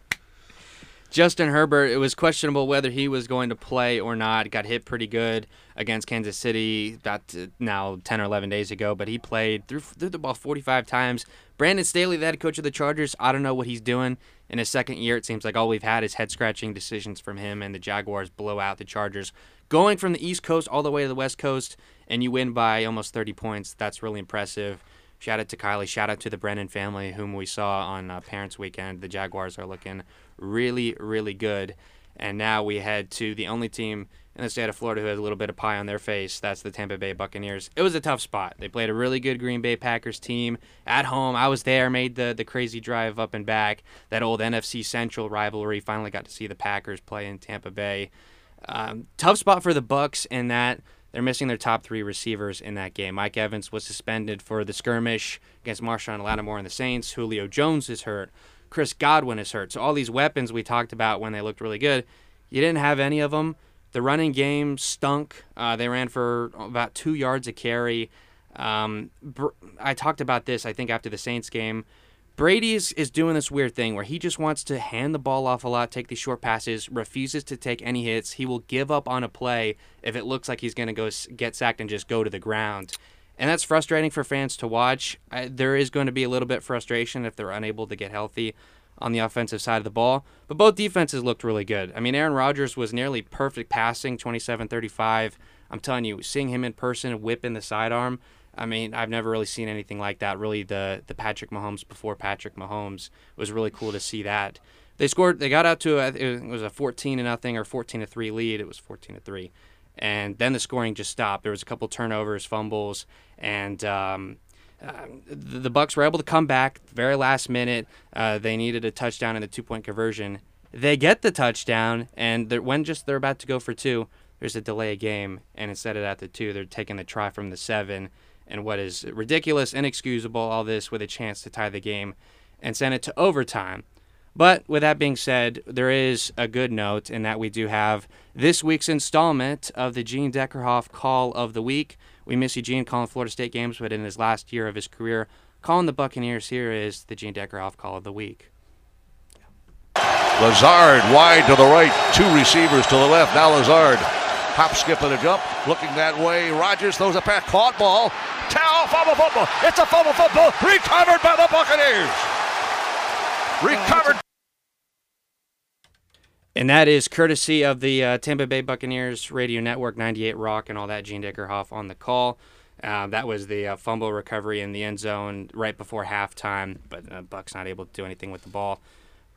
Justin Herbert, it was questionable whether he was going to play or not. Got hit pretty good against Kansas City about uh, now 10 or 11 days ago, but he played threw, threw the ball 45 times. Brandon Staley, the head coach of the Chargers, I don't know what he's doing in his second year. It seems like all we've had is head scratching decisions from him, and the Jaguars blow out the Chargers. Going from the East Coast all the way to the West Coast, and you win by almost 30 points. That's really impressive. Shout out to Kylie. Shout out to the Brennan family, whom we saw on uh, Parents Weekend. The Jaguars are looking really, really good. And now we head to the only team in the state of Florida who has a little bit of pie on their face. That's the Tampa Bay Buccaneers. It was a tough spot. They played a really good Green Bay Packers team at home. I was there, made the, the crazy drive up and back. That old NFC Central rivalry. Finally got to see the Packers play in Tampa Bay. Um, tough spot for the Bucs in that they're missing their top three receivers in that game. Mike Evans was suspended for the skirmish against Marshon Lattimore and the Saints. Julio Jones is hurt. Chris Godwin is hurt. So all these weapons we talked about when they looked really good, you didn't have any of them. The running game stunk. Uh, they ran for about two yards a carry. Um, I talked about this, I think, after the Saints game. Brady is, is doing this weird thing where he just wants to hand the ball off a lot, take these short passes, refuses to take any hits. He will give up on a play if it looks like he's going to go get sacked and just go to the ground. And that's frustrating for fans to watch. I, there is going to be a little bit of frustration if they're unable to get healthy on the offensive side of the ball. But both defenses looked really good. I mean, Aaron Rodgers was nearly perfect passing, 27 35. I'm telling you, seeing him in person whipping the sidearm, I mean, I've never really seen anything like that. Really, the the Patrick Mahomes before Patrick Mahomes was really cool to see that. They scored. They got out to a, it was a 14 to nothing or 14 to three lead. It was 14 to three, and then the scoring just stopped. There was a couple turnovers, fumbles, and um, um, the, Bucs were able to come back very last minute. Uh, they needed a touchdown and a two point conversion. They get the touchdown, and when just they're about to go for two, there's a delay game, and instead of at the two, they're taking the try from the seven, and what is ridiculous, inexcusable, all this with a chance to tie the game, and send it to overtime. But with that being said, there is a good note in that we do have this week's installment of the Gene Deckerhoff Call of the Week. We miss Eugene calling Florida State games, but in his last year of his career calling the Buccaneers here is the Gene Deckerhoff call of the week. Lazard wide to the right, two receivers to the left. Now Lazard hop, skip, and a jump, looking that way. Rodgers throws a pass, caught ball. Towel, fumble football. It's a fumble football, recovered by the Buccaneers. Recovered. And that is courtesy of the uh, Tampa Bay Buccaneers Radio Network, 98 Rock, and all that. Gene Deckerhoff on the call. Uh, that was the uh, fumble recovery in the end zone right before halftime, but uh, Buc's not able to do anything with the ball.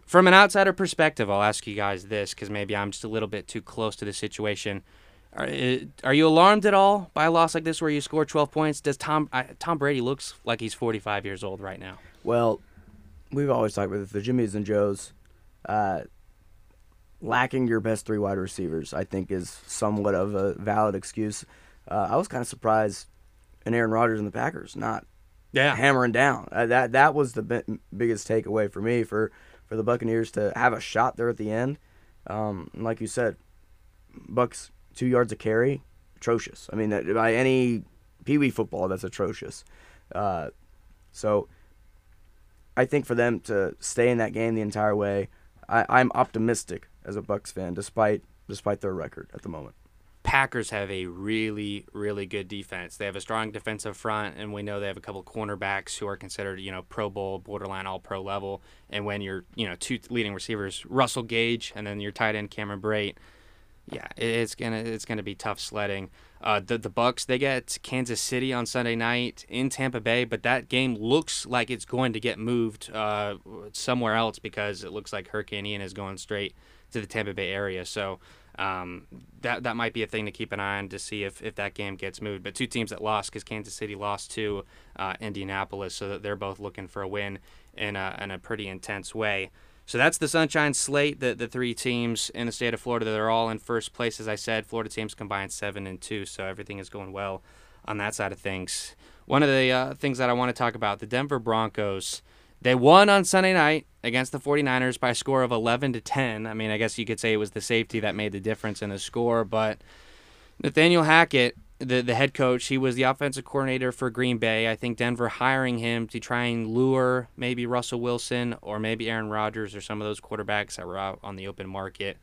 From an outsider perspective, I'll ask you guys this because maybe I'm just a little bit too close to the situation. Are, are you alarmed at all by a loss like this where you score 12 points? Does Tom uh, Tom Brady looks like he's 45 years old right now? Well, we've always talked about the Jimmys and Joes. Uh, lacking your best three wide receivers, I think, is somewhat of a valid excuse. Uh, I was kind of surprised in Aaron Rodgers and the Packers not Yeah. hammering down. Uh, that that was the bi- biggest takeaway for me for for the Buccaneers to have a shot there at the end. Um, like you said, Bucs two yards of carry, atrocious. I mean, that, by any pee wee football, that's atrocious. Uh, so I think for them to stay in that game the entire way, I, I'm optimistic as a Bucs fan, despite despite their record at the moment. Packers have a really, really good defense. They have a strong defensive front, and we know they have a couple cornerbacks who are considered, you know, Pro Bowl, borderline All Pro level. And when your, you know, two leading receivers, Russell Gage, and then your tight end Cameron Brate, yeah, it's gonna it's gonna be tough sledding. Uh, the the Bucs they get Kansas City on Sunday night in Tampa Bay, but that game looks like it's going to get moved uh, somewhere else because it looks like Hurricane Ian is going straight to the Tampa Bay area. So um, that that might be a thing to keep an eye on to see if, if that game gets moved. But two teams that lost because Kansas City lost to uh, Indianapolis, so that they're both looking for a win in a, in a pretty intense way. So that's the Sunshine Slate. The the three teams in the state of Florida, they're all in first place. As I said, Florida teams combined seven and two, so everything is going well on that side of things. One of the uh, things that I want to talk about, the Denver Broncos. They won on Sunday night against the 49ers by a score of 11 to 10. I mean, I guess you could say it was the safety that made the difference in the score, but Nathaniel Hackett, the the head coach, he was the offensive coordinator for Green Bay. I think Denver hiring him to try and lure maybe Russell Wilson or maybe Aaron Rodgers or some of those quarterbacks that were out on the open market.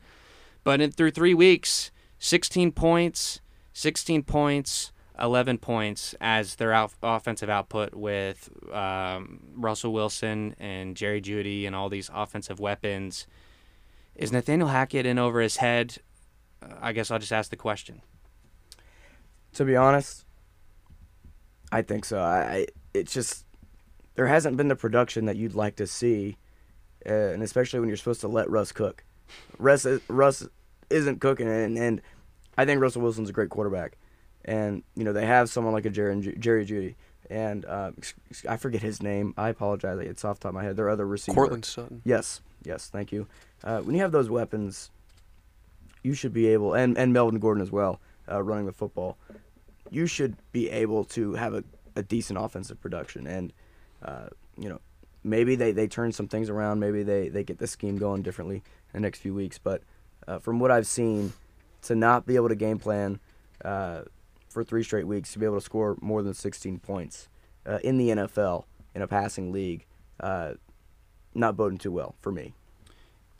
But in, through 3 weeks, 16 points, 16 points, 11 points as their out, offensive output with um, Russell Wilson and Jerry Jeudy and all these offensive weapons. Is Nathaniel Hackett in over his head? Uh, I guess I'll just ask the question. To be honest, I think so. I, it's just there hasn't been the production that you'd like to see, uh, and especially when you're supposed to let Russ cook. Russ is- Russ isn't cooking, and, and I think Russell Wilson's a great quarterback, and you know they have someone like a Jerry, Jerry Jeudy, and uh, I forget his name. I apologize. It's off the top of my head. Their other receiver. Courtland Sutton. Yes, yes, thank you. Uh, when you have those weapons, you should be able, and, and Melvin Gordon as well, uh, running the football, you should be able to have a, a decent offensive production. And, uh, you know, maybe they, they turn some things around. Maybe they, they get the scheme going differently in the next few weeks. But uh, from what I've seen, to not be able to game plan uh, for three straight weeks, to be able to score more than 16 points uh, in the NFL in a passing league, uh, not boding too well for me.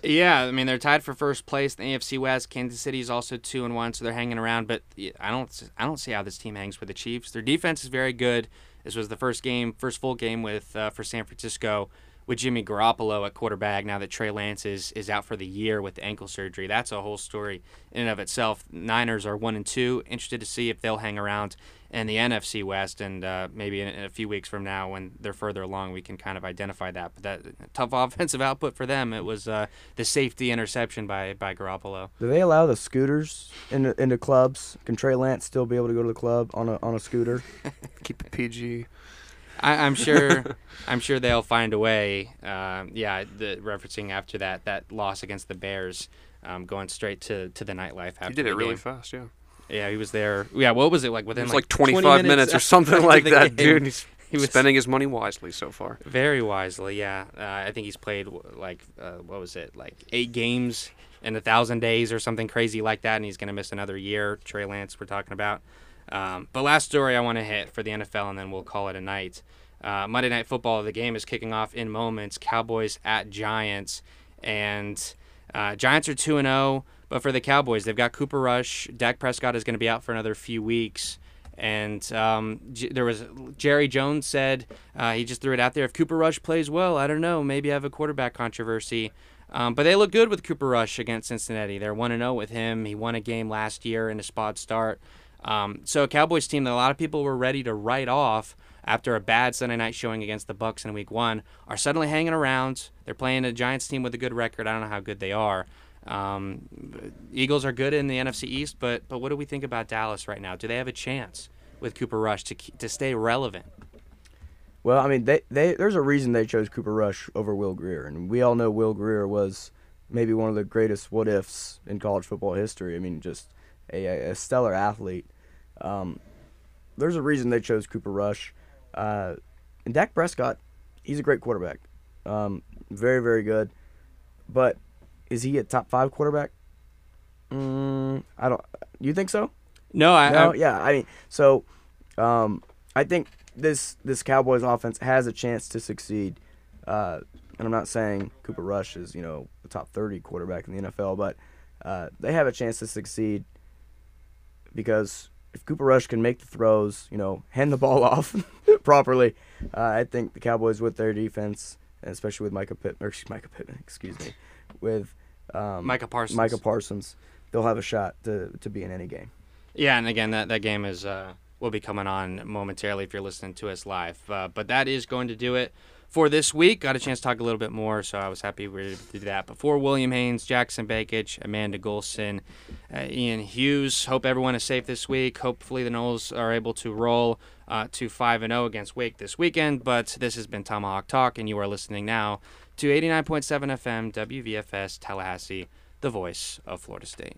Yeah, I mean they're tied for first place in the AFC West. Kansas City is also two and one, so they're hanging around. But I don't, I don't see how this team hangs with the Chiefs. Their defense is very good. This was the first game, first full game with uh, for San Francisco with Jimmy Garoppolo at quarterback. Now that Trey Lance is is out for the year with ankle surgery, that's a whole story in and of itself. Niners are one and two. Interested to see if they'll hang around in the NFC West, and uh, maybe in, in a few weeks from now, when they're further along, we can kind of identify that. But that tough offensive output for them, it was uh, the safety interception by by Garoppolo. Do they allow the scooters into, into clubs? Can Trey Lance still be able to go to the club on a on a scooter? Keep it PG. I, I'm sure. I'm sure they'll find a way. Um, yeah, the, referencing after that that loss against the Bears, um, going straight to, to the nightlife. After He did it really fast, yeah. Yeah, he was there. Yeah, what was it like It within was like, like 25 minutes, or something like that, game? dude. He's He was spending his money wisely so far. very wisely. Yeah, uh, I think he's played like uh, what was it like eight games in a thousand days or something crazy like that, and he's gonna miss another year. Trey Lance, we're talking about. Um, but last story I want to hit for the NFL, and then we'll call it a night. Uh, Monday Night Football, of the game is kicking off in moments. Cowboys at Giants, and uh, Giants are two and zero. But for the Cowboys, they've got Cooper Rush. Dak Prescott is going to be out for another few weeks. And um, there was Jerry Jones said uh, he just threw it out there. If Cooper Rush plays well, I don't know. Maybe I have a quarterback controversy. Um, but they look good with Cooper Rush against Cincinnati. They're one and zero with him. He won a game last year in a spot start. Um, so a Cowboys team that a lot of people were ready to write off after a bad Sunday night showing against the Bucs in Week One are suddenly hanging around. They're playing a Giants team with a good record. I don't know how good they are. Um, Eagles are good in the NFC East, but but what do we think about Dallas right now? Do they have a chance with Cooper Rush to to stay relevant? Well, I mean, they, they there's a reason they chose Cooper Rush over Will Grier, and we all know Will Grier was maybe one of the greatest what ifs in college football history. I mean, just a, a stellar athlete. Um, there's a reason they chose Cooper Rush, uh, and Dak Prescott, he's a great quarterback, um, very very good, but is he a top five quarterback? Mm, I don't. You think so? No, I, no, I yeah. I mean, so um, I think this this Cowboys offense has a chance to succeed. Uh, and I'm not saying Cooper Rush is you know the top 30 quarterback in the NFL, but uh, they have a chance to succeed because if Cooper Rush can make the throws, you know, hand the ball off properly, uh, I think the Cowboys with their defense, and especially with Micah Pitt, or excuse, Mycah Pittman, excuse me, with um, Micah Parsons. Micah Parsons, they'll have a shot to to be in any game. Yeah, and again, that, that game is uh, will be coming on momentarily if you're listening to us live. Uh, but that is going to do it for this week. Got a chance to talk a little bit more, so I was happy we were able to do that. Before William Haynes, Jackson Bakich, Amanda Golson, uh, Ian Hughes. Hope everyone is safe this week. Hopefully the Noles are able to roll uh, to 5 and 0 against Wake this weekend. But this has been Tomahawk Talk, and you are listening now to 89.7 FM WVFS Tallahassee, the voice of Florida State.